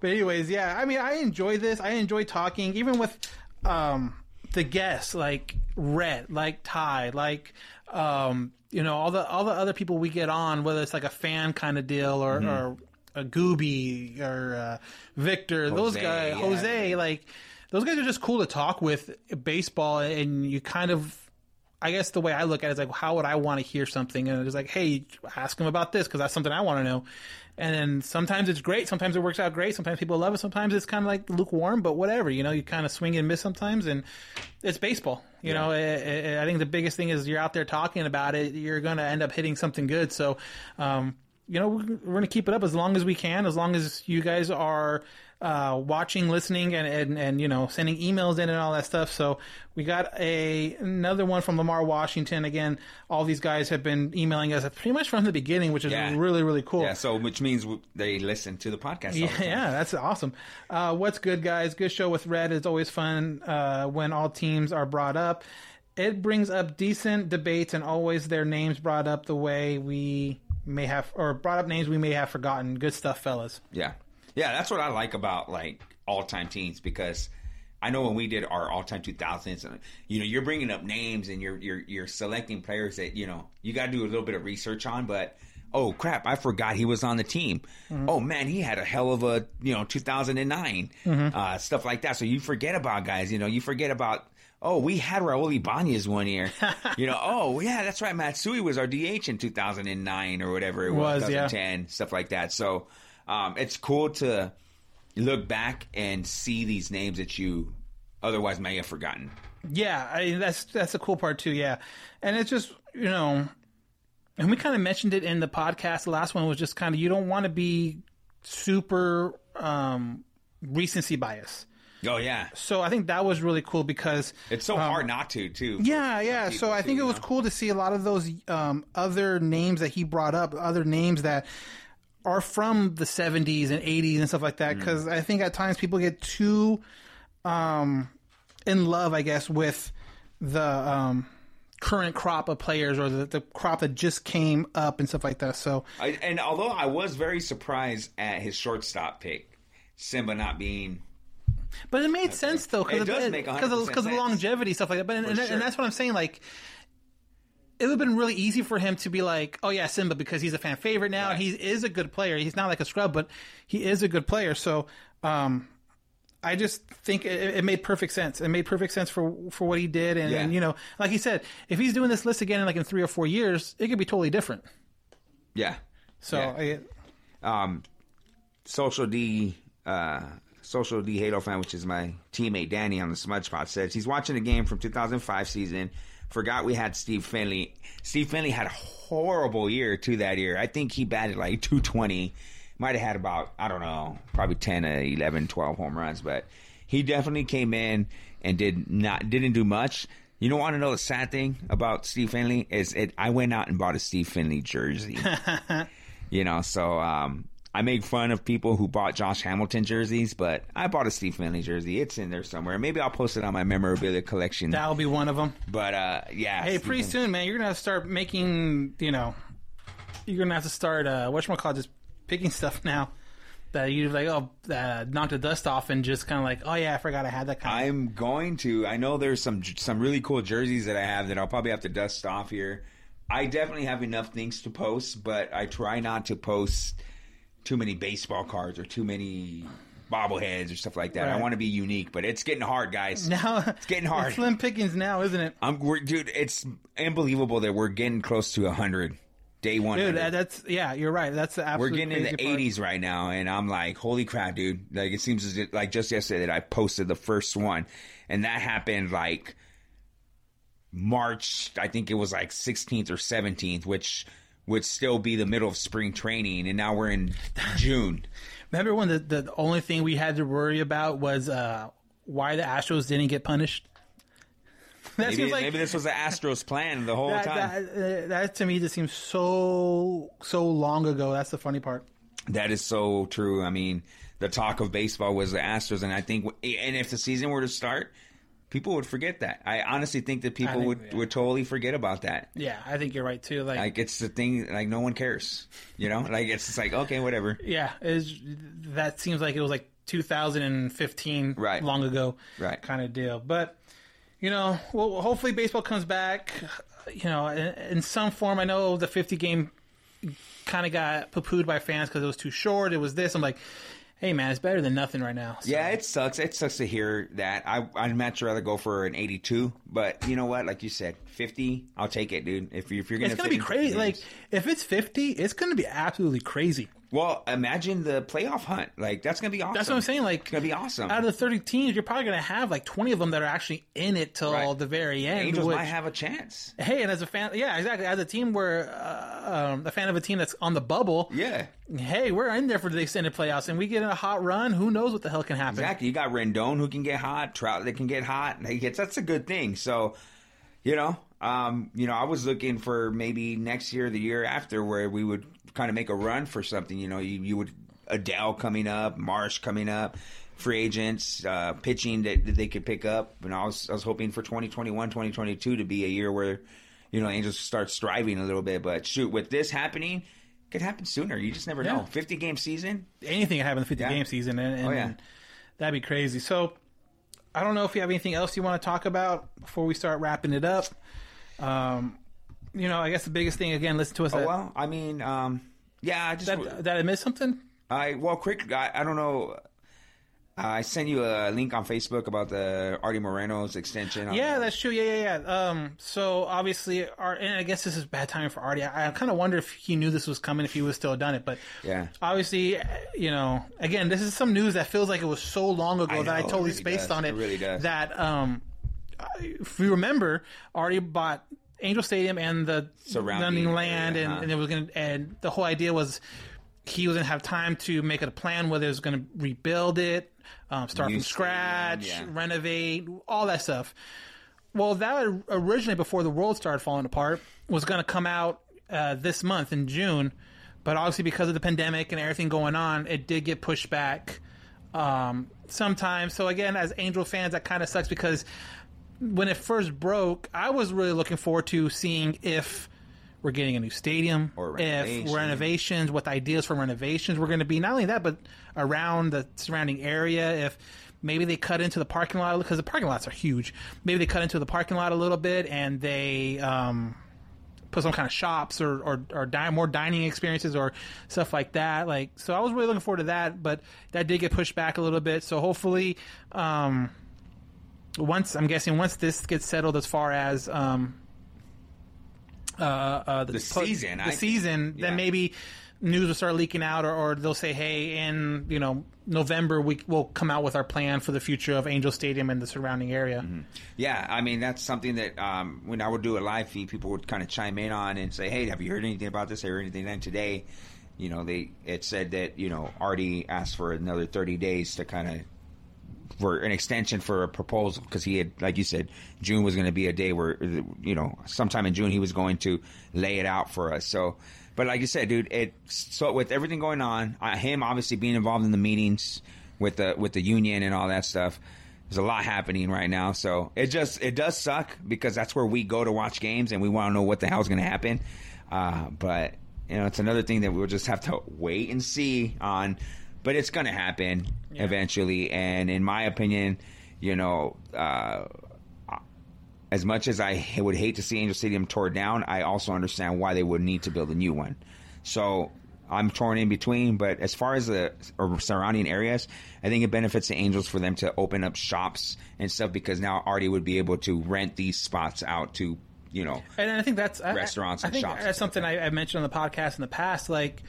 But anyways, yeah. I mean, I enjoy this. I enjoy talking, even with um, the guests like Rhett, like Ty, like um, you know all the all the other people we get on, whether it's like a fan kind of deal or. or a Gooby or uh, Victor, those guys, yeah. Jose, like those guys are just cool to talk with baseball, and you kind of I guess the way I look at it is like, how would I want to hear something? And it's like, hey, ask them about this because that's something I want to know. And then sometimes it's great, sometimes it works out great, sometimes people love it, sometimes it's kind of like lukewarm, but whatever, you know, you kind of swing and miss sometimes, and it's baseball. You know, I, I- I think the biggest thing is you're out there talking about it, you're going to end up hitting something good. So, um, you know, we're, we're going to keep it up as long as we can, as long as you guys are uh, watching, listening, and, and and you know, sending emails in and all that stuff. So we got a another one from Lamar Washington. Again, all these guys have been emailing us pretty much from the beginning, which is Yeah. really really cool. Yeah, so which means they listen to the podcast. the Yeah, time. yeah, that's awesome. Uh, what's good, guys? Good show with Rhett. It's always fun uh, when all teams are brought up. It brings up decent debates and always their names brought up the way we may have, or brought up names we may have forgotten. Good stuff, fellas. Yeah. Yeah, that's what I like about like all time teams because I know when we did our all time 2000s, uh, you know, you're bringing up names and you're you're you're selecting players that you know you got to do a little bit of research on, but. Oh crap! I forgot he was on the team. Oh man, he had a hell of a you know 2009 uh, stuff like that. So you forget about guys. You know, you forget about oh we had Raul Ibanez one year. <laughs> you know, oh yeah, that's right. Matsui was our DH in 2009 or whatever it was, Was, yeah. 2010 stuff like that. So um, it's cool to look back and see these names that you otherwise may have forgotten. Yeah, I, that's that's the cool part too. Yeah, and it's just you know, and we kind of mentioned it in the podcast. The last one was just kind of you don't want to be super um, recency bias. Oh yeah, So I think that was really cool because it's so hard not to too. Um, Yeah, yeah. So I think too, it was know? cool to see a lot of those um, other names that he brought up, other names that are from the 70s and 80s and stuff like that. Mm. Because I think at times people get too um, in love, I guess, with the um, current crop of players or the, the crop that just came up and stuff like that. So I, and although I was very surprised at his shortstop pick, Simba not being But it made sense though, It because does of, make because of, 100% of sense. longevity stuff like that. But and, and, sure. and that's what I'm saying. Like, it would have been really easy for him to be like, "Oh yeah, Simba," because he's a fan favorite now. Right. He is a good player. He's not like a scrub, but he is a good player. So, um, I just think it, it made perfect sense. It made perfect sense for for what he did, and, Yeah. and you know, like he said, if he's doing this list again in like in three or four years, it could be totally different. yeah. So, Yeah. I, um, social D, uh, social D Halo fan, which is my teammate Danny on the Smudge Pot, says he's watching a game from 2005 season. Forgot we had Steve Finley. Steve Finley had a horrible year to that year. I think he batted like 220. Might have had about, I don't know, probably 10 or 11, 12 home runs, but he definitely came in and did not, didn't do much. You don't want to know the sad thing about Steve Finley is it, I went out and bought a Steve Finley jersey. <laughs> You know, so um, I make fun of people who bought Josh Hamilton jerseys, but I bought a Steve Finley jersey. It's in there somewhere. Maybe I'll post it on my memorabilia collection. that'll be one of them. But uh, yeah, Hey, Steve pretty soon, man, you're gonna have to start making. You know, you're gonna have to start. Uh, what call just picking <laughs> stuff now that you like. Oh, uh, knock the dust off and just kind of like, oh yeah, I forgot I had that kind. I'm going to. I know there's some some really cool jerseys that I have that I'll probably have to dust off here. I definitely have enough things to post, but I try not to post too many baseball cards or too many bobbleheads or stuff like that. I want to be unique, but it's getting hard, guys. <laughs> now it's getting hard. slim pickings now, isn't it? I'm, we're, dude. It's unbelievable that we're getting close to hundred day one. Dude, that, that's yeah, you're right. That's the We're absolute getting in the part. 80s right now, and I'm like, holy crap, dude! Like it seems as like just yesterday that I posted the first one, and that happened like March. I think it was like 16th or 17th, which would still be the middle of spring training, and now we're in <laughs> June. Remember when the the only thing we had to worry about was uh, why the Astros didn't get punished? <laughs> That Maybe, seems like maybe this was the Astros plan the whole that, time. that, uh, that to me just seems so so long ago. That's the funny part. That is so true. I mean, the talk of baseball was the Astros, and I think, and if the season were to start, people would forget that. I honestly think that people think- would yeah. would totally forget about that. Yeah, I think you're right too. Like, Like it's the thing. Like no one cares. You know. Like it's just like okay, whatever. <laughs> yeah, is that seems like it was like 2015, Right. long ago, Right. kind of deal. But you know, well, hopefully baseball comes back. You know, in, in some form. I know the 50 game kind of got poo pooed by fans because it was too short. It was this. I'm like, hey man, it's better than nothing right now. So- Yeah, it sucks. It sucks to hear that. I I'd much rather go for an 82, but you know what? Like you said, 50. I'll take it, dude. If you if you're gonna, it's gonna be crazy. 50 Like if it's 50, it's gonna be absolutely crazy. Well, imagine the playoff hunt. Like that's gonna be awesome. That's what I'm saying. Like it's gonna be awesome. Out of the 30 teams, you're probably gonna have like 20 of them that are actually in it till Right. the very end. Angels which- might have a chance. Hey, and as a fan, yeah, exactly. As a team where uh, um, a fan of a team that's on the bubble, Yeah. hey, we're in there for the extended playoffs, and we get in a hot run. Who knows what the hell can happen? Exactly. You got Rendon who can get hot, Trout that can get hot. It's, that's a good thing. So, you know, um, you know, I was looking for maybe next year, the year after, where we would kind of make a run for something. You know, you, you would Adell coming up, Marsh coming up, free agents, uh, pitching that, that they could pick up. And I was I was hoping for 2021, 2022 to be a year where, you know, Angels start striving a little bit. But shoot, with this happening. it Could happen sooner. You just never Yeah. know. Fifty game season. Anything can happen in the 50 Yeah. game season, and, and Oh, yeah. that'd be crazy. So, I don't know if you have anything else you want to talk about before we start wrapping it up. Um, you know, I guess the biggest thing again, listen to us. Oh that, well, I mean, um, yeah, I just that, that I missed something. I well, quick. I, I don't know. I sent you a link on Facebook about the Arte Moreno's extension. on Yeah, the- that's true. Yeah, yeah, yeah. Um, so obviously, Art, and I guess this is bad timing for Arte. I, I kind of wonder if he knew this was coming, if he would still done it. But Yeah. obviously, uh, you know, again, this is some news that feels like it was so long ago I that I know, totally really spaced does. on it. It really does. That um, if you remember, Arte bought Angel Stadium and the Surrounding land, area, and, huh? and it was going to, and the whole idea was. He was going to have time to make a plan whether it was going to rebuild it, um, start New from scratch, stadium, yeah. renovate, all that stuff. Well, that originally before the world started falling apart was going to come out uh, this month in June, but obviously because of the pandemic and everything going on, it did get pushed back um, sometimes. So again, as Angel fans, that kind of sucks because when it first broke, I was really looking forward to seeing if we're getting a new stadium, Or if renovations, what ideas for renovations were going to be. Not only that, but around the surrounding area. If maybe they cut into the parking lot because the parking lots are huge. Maybe they cut into the parking lot a little bit and they um, put some kind of shops or or, or di- more dining experiences or stuff like that. Like so, I was really looking forward to that, but that did get pushed back a little bit. So hopefully. Um, once I'm guessing once this gets settled as far as um, uh, uh, the, The season, the I think. season, Yeah. then maybe news will start leaking out, or, or they'll say, "Hey, in you know November, we will come out with our plan for the future of Angel Stadium and the surrounding area." Mm-hmm. Yeah, I mean that's something that um, when I would do a live feed, people would kind of chime in on and say, "Hey, have you heard anything about this? Have you heard anything?" And today, you know, they it said that you know Arte asked for another thirty days to kind of for an extension for a proposal because he had, like you said, June was going to be a day where you know sometime in June he was going to lay it out for us. So, but like you said, dude, it so with everything going on, him obviously being involved in the meetings with the with the union and all that stuff. There's a lot happening right now, so it just it does suck because that's where we go to watch games and we want to know what the hell's going to happen. Uh, but you know, it's another thing that we'll just have to wait and see on. But it's going to happen eventually, and in my opinion, you know, uh, as much as I would hate to see Angel Stadium torn down, I also understand why they would need to build a new one. So I'm torn in between. But as far as the surrounding areas, I think it benefits the Angels for them to open up shops and stuff because now Arte would be able to rent these spots out to you know, And I think that's I- Restaurants I, and think shops. That's something I, I mentioned on the podcast in the past. Like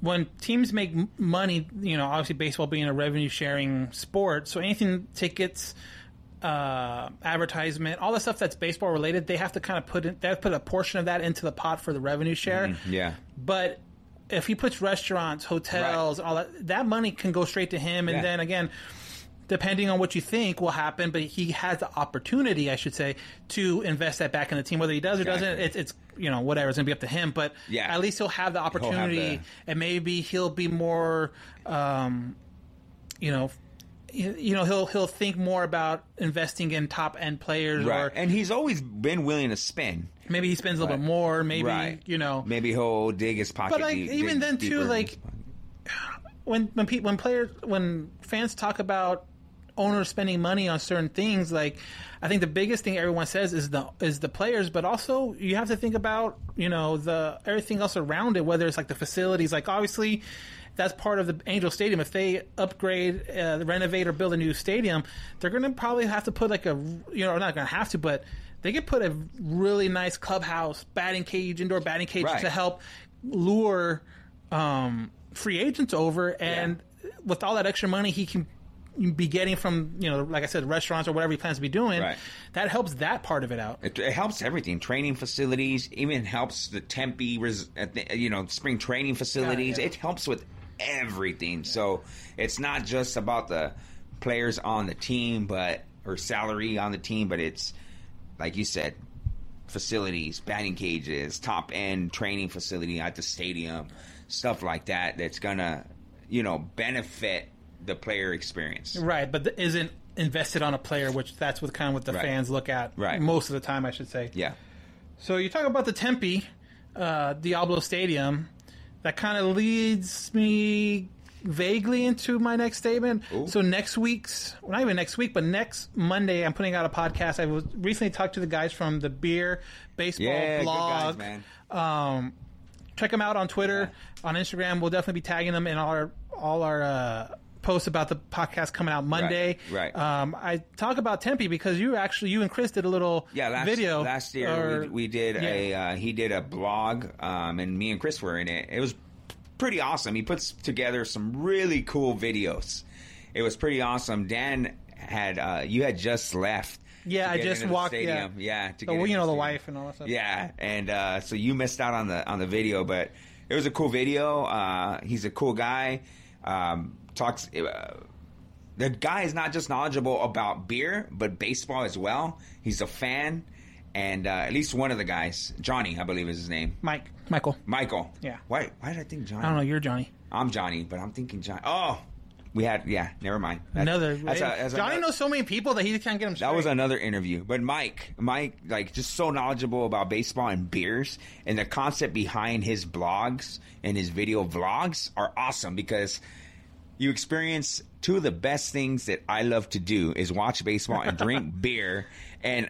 when teams make money, you know, obviously baseball being a revenue sharing sport, so anything tickets, uh, advertisement, all the stuff that's baseball related, they have to kind of put in, they have to put a portion of that into the pot for the revenue share. Mm-hmm. yeah, But if he puts restaurants, hotels, all that, that money can go straight to him. And Yeah. then again, depending on what you think will happen, but he has the opportunity, I should say, to invest that back in the team. Whether he does or doesn't, it's, it's you know whatever. It's gonna be up to him. But Yeah. at least he'll have the opportunity, the- and maybe he'll be more, um, you know. You know he'll he'll think more about investing in top end players, right. or And he's always been willing to spend. maybe he spends a little Right. bit more. Maybe right. you know maybe he'll dig his pocket. But, like, deep- even then, too, like- <sighs> when when pe- when players when fans talk about owners spending money on certain things, like I think the biggest thing everyone says is the is the players, but also you have to think about you know the everything else around it, whether it's like the facilities, like obviously. That's part of the Angel Stadium. If they upgrade, uh, renovate, or build a new stadium, they're going to probably have to put like a, you know, not going to have to, but they could put a really nice clubhouse, batting cage, indoor batting cage Right. to help lure um, free agents over, and with all that extra money he can be getting from you know, like I said, restaurants or whatever he plans to be doing, Right. that helps that part of it out. It, it helps everything. Training facilities, even helps the Tempe, res, you know, spring training facilities. Yeah, yeah. It helps with everything. So it's not just about the players on the team, but or salary on the team, but it's like you said, facilities, batting cages, top end training facility at the stadium, stuff like that. That's gonna, you know, benefit the player experience. Right, but th- isn't invested on a player, which that's what kind of what the Right. fans look at Right. most of the time, I should say. Yeah. So you talk about the Tempe uh, Diablo Stadium. That kind of leads me vaguely into my next statement. So next week's, well, not even next week, but next Monday, I'm putting out a podcast. I was recently talked to the guys from the Beer Baseball Yeah, blog. guys, man. Um, check them out on Twitter, on Instagram. We'll definitely be tagging them in all our all our uh, posts about the podcast coming out Monday. right. Um, I talk about Tempe because you actually you and Chris did a little Yeah, last, video last year or- we, we did a uh, he did a blog, um, and me and Chris were in it. It was pretty awesome. He puts together some really cool videos. It was pretty awesome. Dan had uh, you had just left. Yeah, I just walked. Stadium. Yeah, yeah. To So, get well, you know the stadium. wife and all that stuff. Yeah, and uh, so you missed out on the on the video, but it was a cool video. Uh, he's a cool guy. Um, talks. Uh, the guy is not just knowledgeable about beer, but baseball as well. He's a fan, and uh, at least one of the guys, Johnny, I believe is his name, Mike, Michael. Michael. Yeah. Why? Why did I think Johnny? I don't know. You're Johnny. I'm Johnny, but I'm thinking Johnny. Oh, we had. Yeah, never mind. That's- Another. that's a- that's Johnny another- knows so many people that he can't get them. that was another interview. But Mike, Mike, like just so knowledgeable about baseball and beers, and the concept behind his blogs and his video vlogs are awesome because you experience two of the best things that I love to do is watch baseball and drink <laughs> beer. And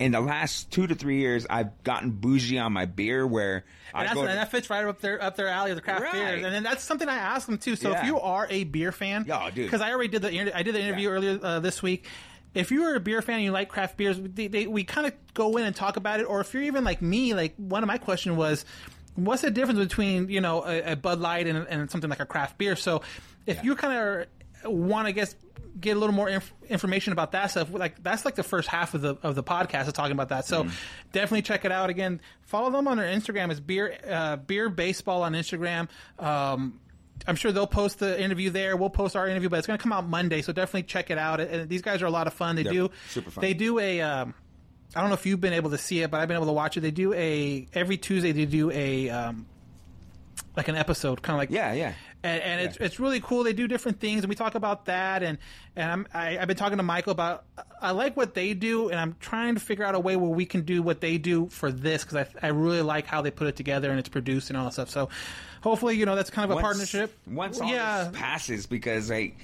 in the last two to three years, I've gotten bougie on my beer where And, I go. and to- that fits right up their up their alley of the craft Right. beers, and then that's something I ask them too. So if you are a beer fan, Yeah, dude. because I already did the I did the interview Yeah. earlier uh, this week. If you are a beer fan and you like craft beers, they, they, we kind of go in and talk about it. Or if you're even like me, like one of my questions was, what's the difference between you know a, a Bud Light and, and something like a craft beer? So if you kind of want to guess get a little more inf- information about that stuff like that's like the first half of the of the podcast of talking about that so definitely check it out again follow them on their instagram it's beer uh, beer baseball on instagram um, I'm sure they'll post the interview there. We'll post our interview, but it's going to come out Monday, so definitely check it out. And these guys are a lot of fun. They They're do super fun. They do a. Um, I don't know if you've been able to see it, but I've been able to watch it. They do a every Tuesday. They do a um, like an episode, kind of like yeah, yeah. And, and it's it's really cool. They do different things, and we talk about that. And and I'm, I, I've been talking to Michael about I like what they do, and I'm trying to figure out a way where we can do what they do for this because I I really like how they put it together and it's produced and all that stuff. So hopefully, you know, that's kind of a Once- partnership. Once all yeah, this passes, because like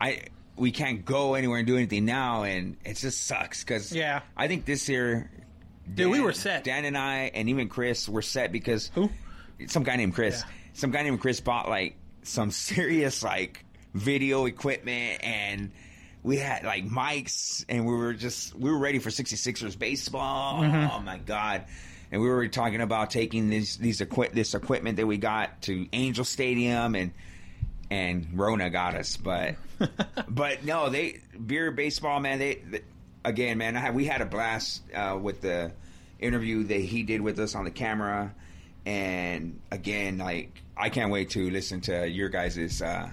I we can't go anywhere and do anything now, and it just sucks. Because Yeah. I think this year, Dude, we were set. Dan and I, and even Chris were set because Who? Some guy named Chris. Yeah. Some guy named Chris bought like some serious like video equipment and we had like mics, and we were just we were ready for 66ers baseball. Mhm. Oh my god! And we were talking about taking these these equi- this equipment that we got to Angel Stadium, and and Rona got us, but <laughs> but no, they beer baseball man. They, they again, man. I we had a blast uh, with the interview that he did with us on the camera, and again, like I can't wait to listen to your guys' Uh,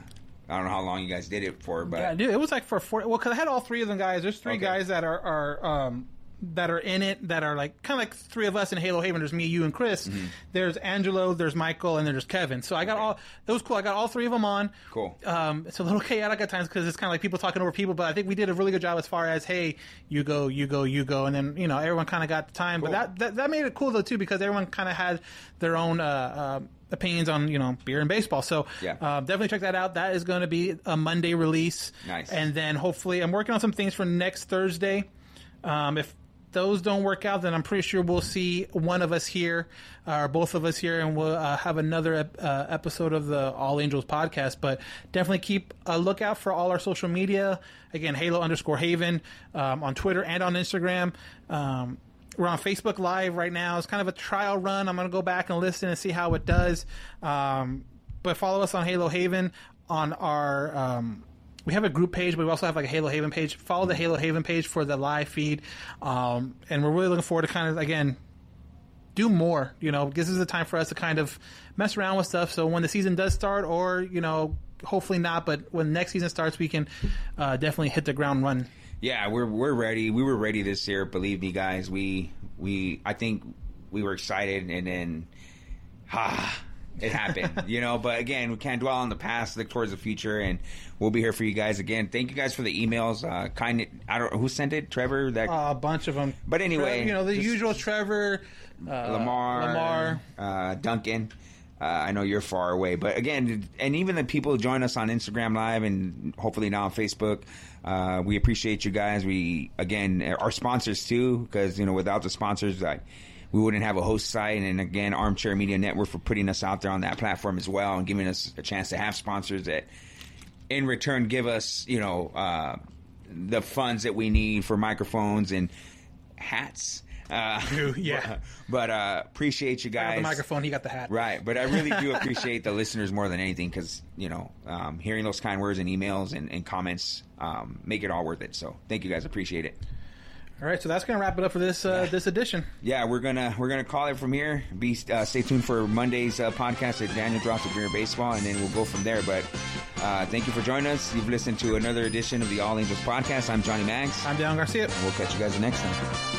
I don't know how long you guys did it for, but Yeah, dude, it was like for four. Well, because I had all three of them guys. There's three Okay. guys that are are um that are in it that are like kind of like three of us in Halo Haven. There's me, you, and Chris. Mm-hmm. There's Angelo. There's Michael, and then there's Kevin. So I got all. It was cool. I got all three of them on. Cool. Um, it's a little <laughs> chaotic at times because it's kind of like people talking over people, but I think we did a really good job as far as hey, you go, you go, you go, and then you know everyone kind of got the time. But that, that that made it cool though too because everyone kind of had their own. Uh, uh, opinions on you know beer and baseball so Yeah. uh, definitely check that out that is going to be a monday release Nice. and then hopefully I'm working on some things for next Thursday. Um, if those don't work out, then I'm pretty sure we'll see one of us here, uh, or both of us here, and we'll uh, have another uh, episode of the All Angels podcast. But definitely keep a lookout for all our social media. Again, Halo underscore Haven um, on Twitter and on Instagram. Um, we're on Facebook Live right now. It's kind of a trial run. I'm going to go back and listen and see how it does. Um, but follow us on Halo Haven on our. We have a group page, but we also have like a Halo Haven page. Follow the Halo Haven page for the live feed, um, and we're really looking forward to kind of again do more. You know, this is the time for us to kind of mess around with stuff. So when the season does start, or you know, hopefully not, but when next season starts, we can uh, definitely hit the ground run. yeah, we're we're ready. We were ready this year. Believe me, guys. We we I think we were excited, and then ah, it happened. <laughs> you know, but again, we can't dwell on the past. Look towards the future, and we'll be here for you guys again. Thank you guys for the emails. Uh, kind, I don't who sent it. Trevor. That Uh, a bunch of them. But anyway, you know the just- usual Trevor, uh, Lamar, Lamar. uh, Duncan. Uh, I know you're far away, but again, and even the people who join us on Instagram Live and hopefully now on Facebook, uh, we appreciate you guys. We again, our sponsors too, because you know without the sponsors, like we wouldn't have a host site. And again, Armchair Media Network for putting us out there on that platform as well and giving us a chance to have sponsors that, in return, give us you know uh, the funds that we need for microphones and hats. Uh, <laughs> yeah. but uh, appreciate you guys. the microphone. He got the hat. Right, but I really do <laughs> appreciate the listeners more than anything because you know um, hearing those kind words and emails and, and comments um, make it all worth it. So thank you guys, appreciate it. All right, so that's gonna wrap it up for this uh, this edition. Yeah, we're gonna we're gonna call it from here. Be uh, stay tuned for Monday's uh, podcast that Daniel drops of Beer Baseball, and then we'll go from there. But uh, thank you for joining us. You've listened to another edition of the All Angels podcast. I'm Johnny Mags. I'm Dan Garcia. And we'll catch you guys the next time.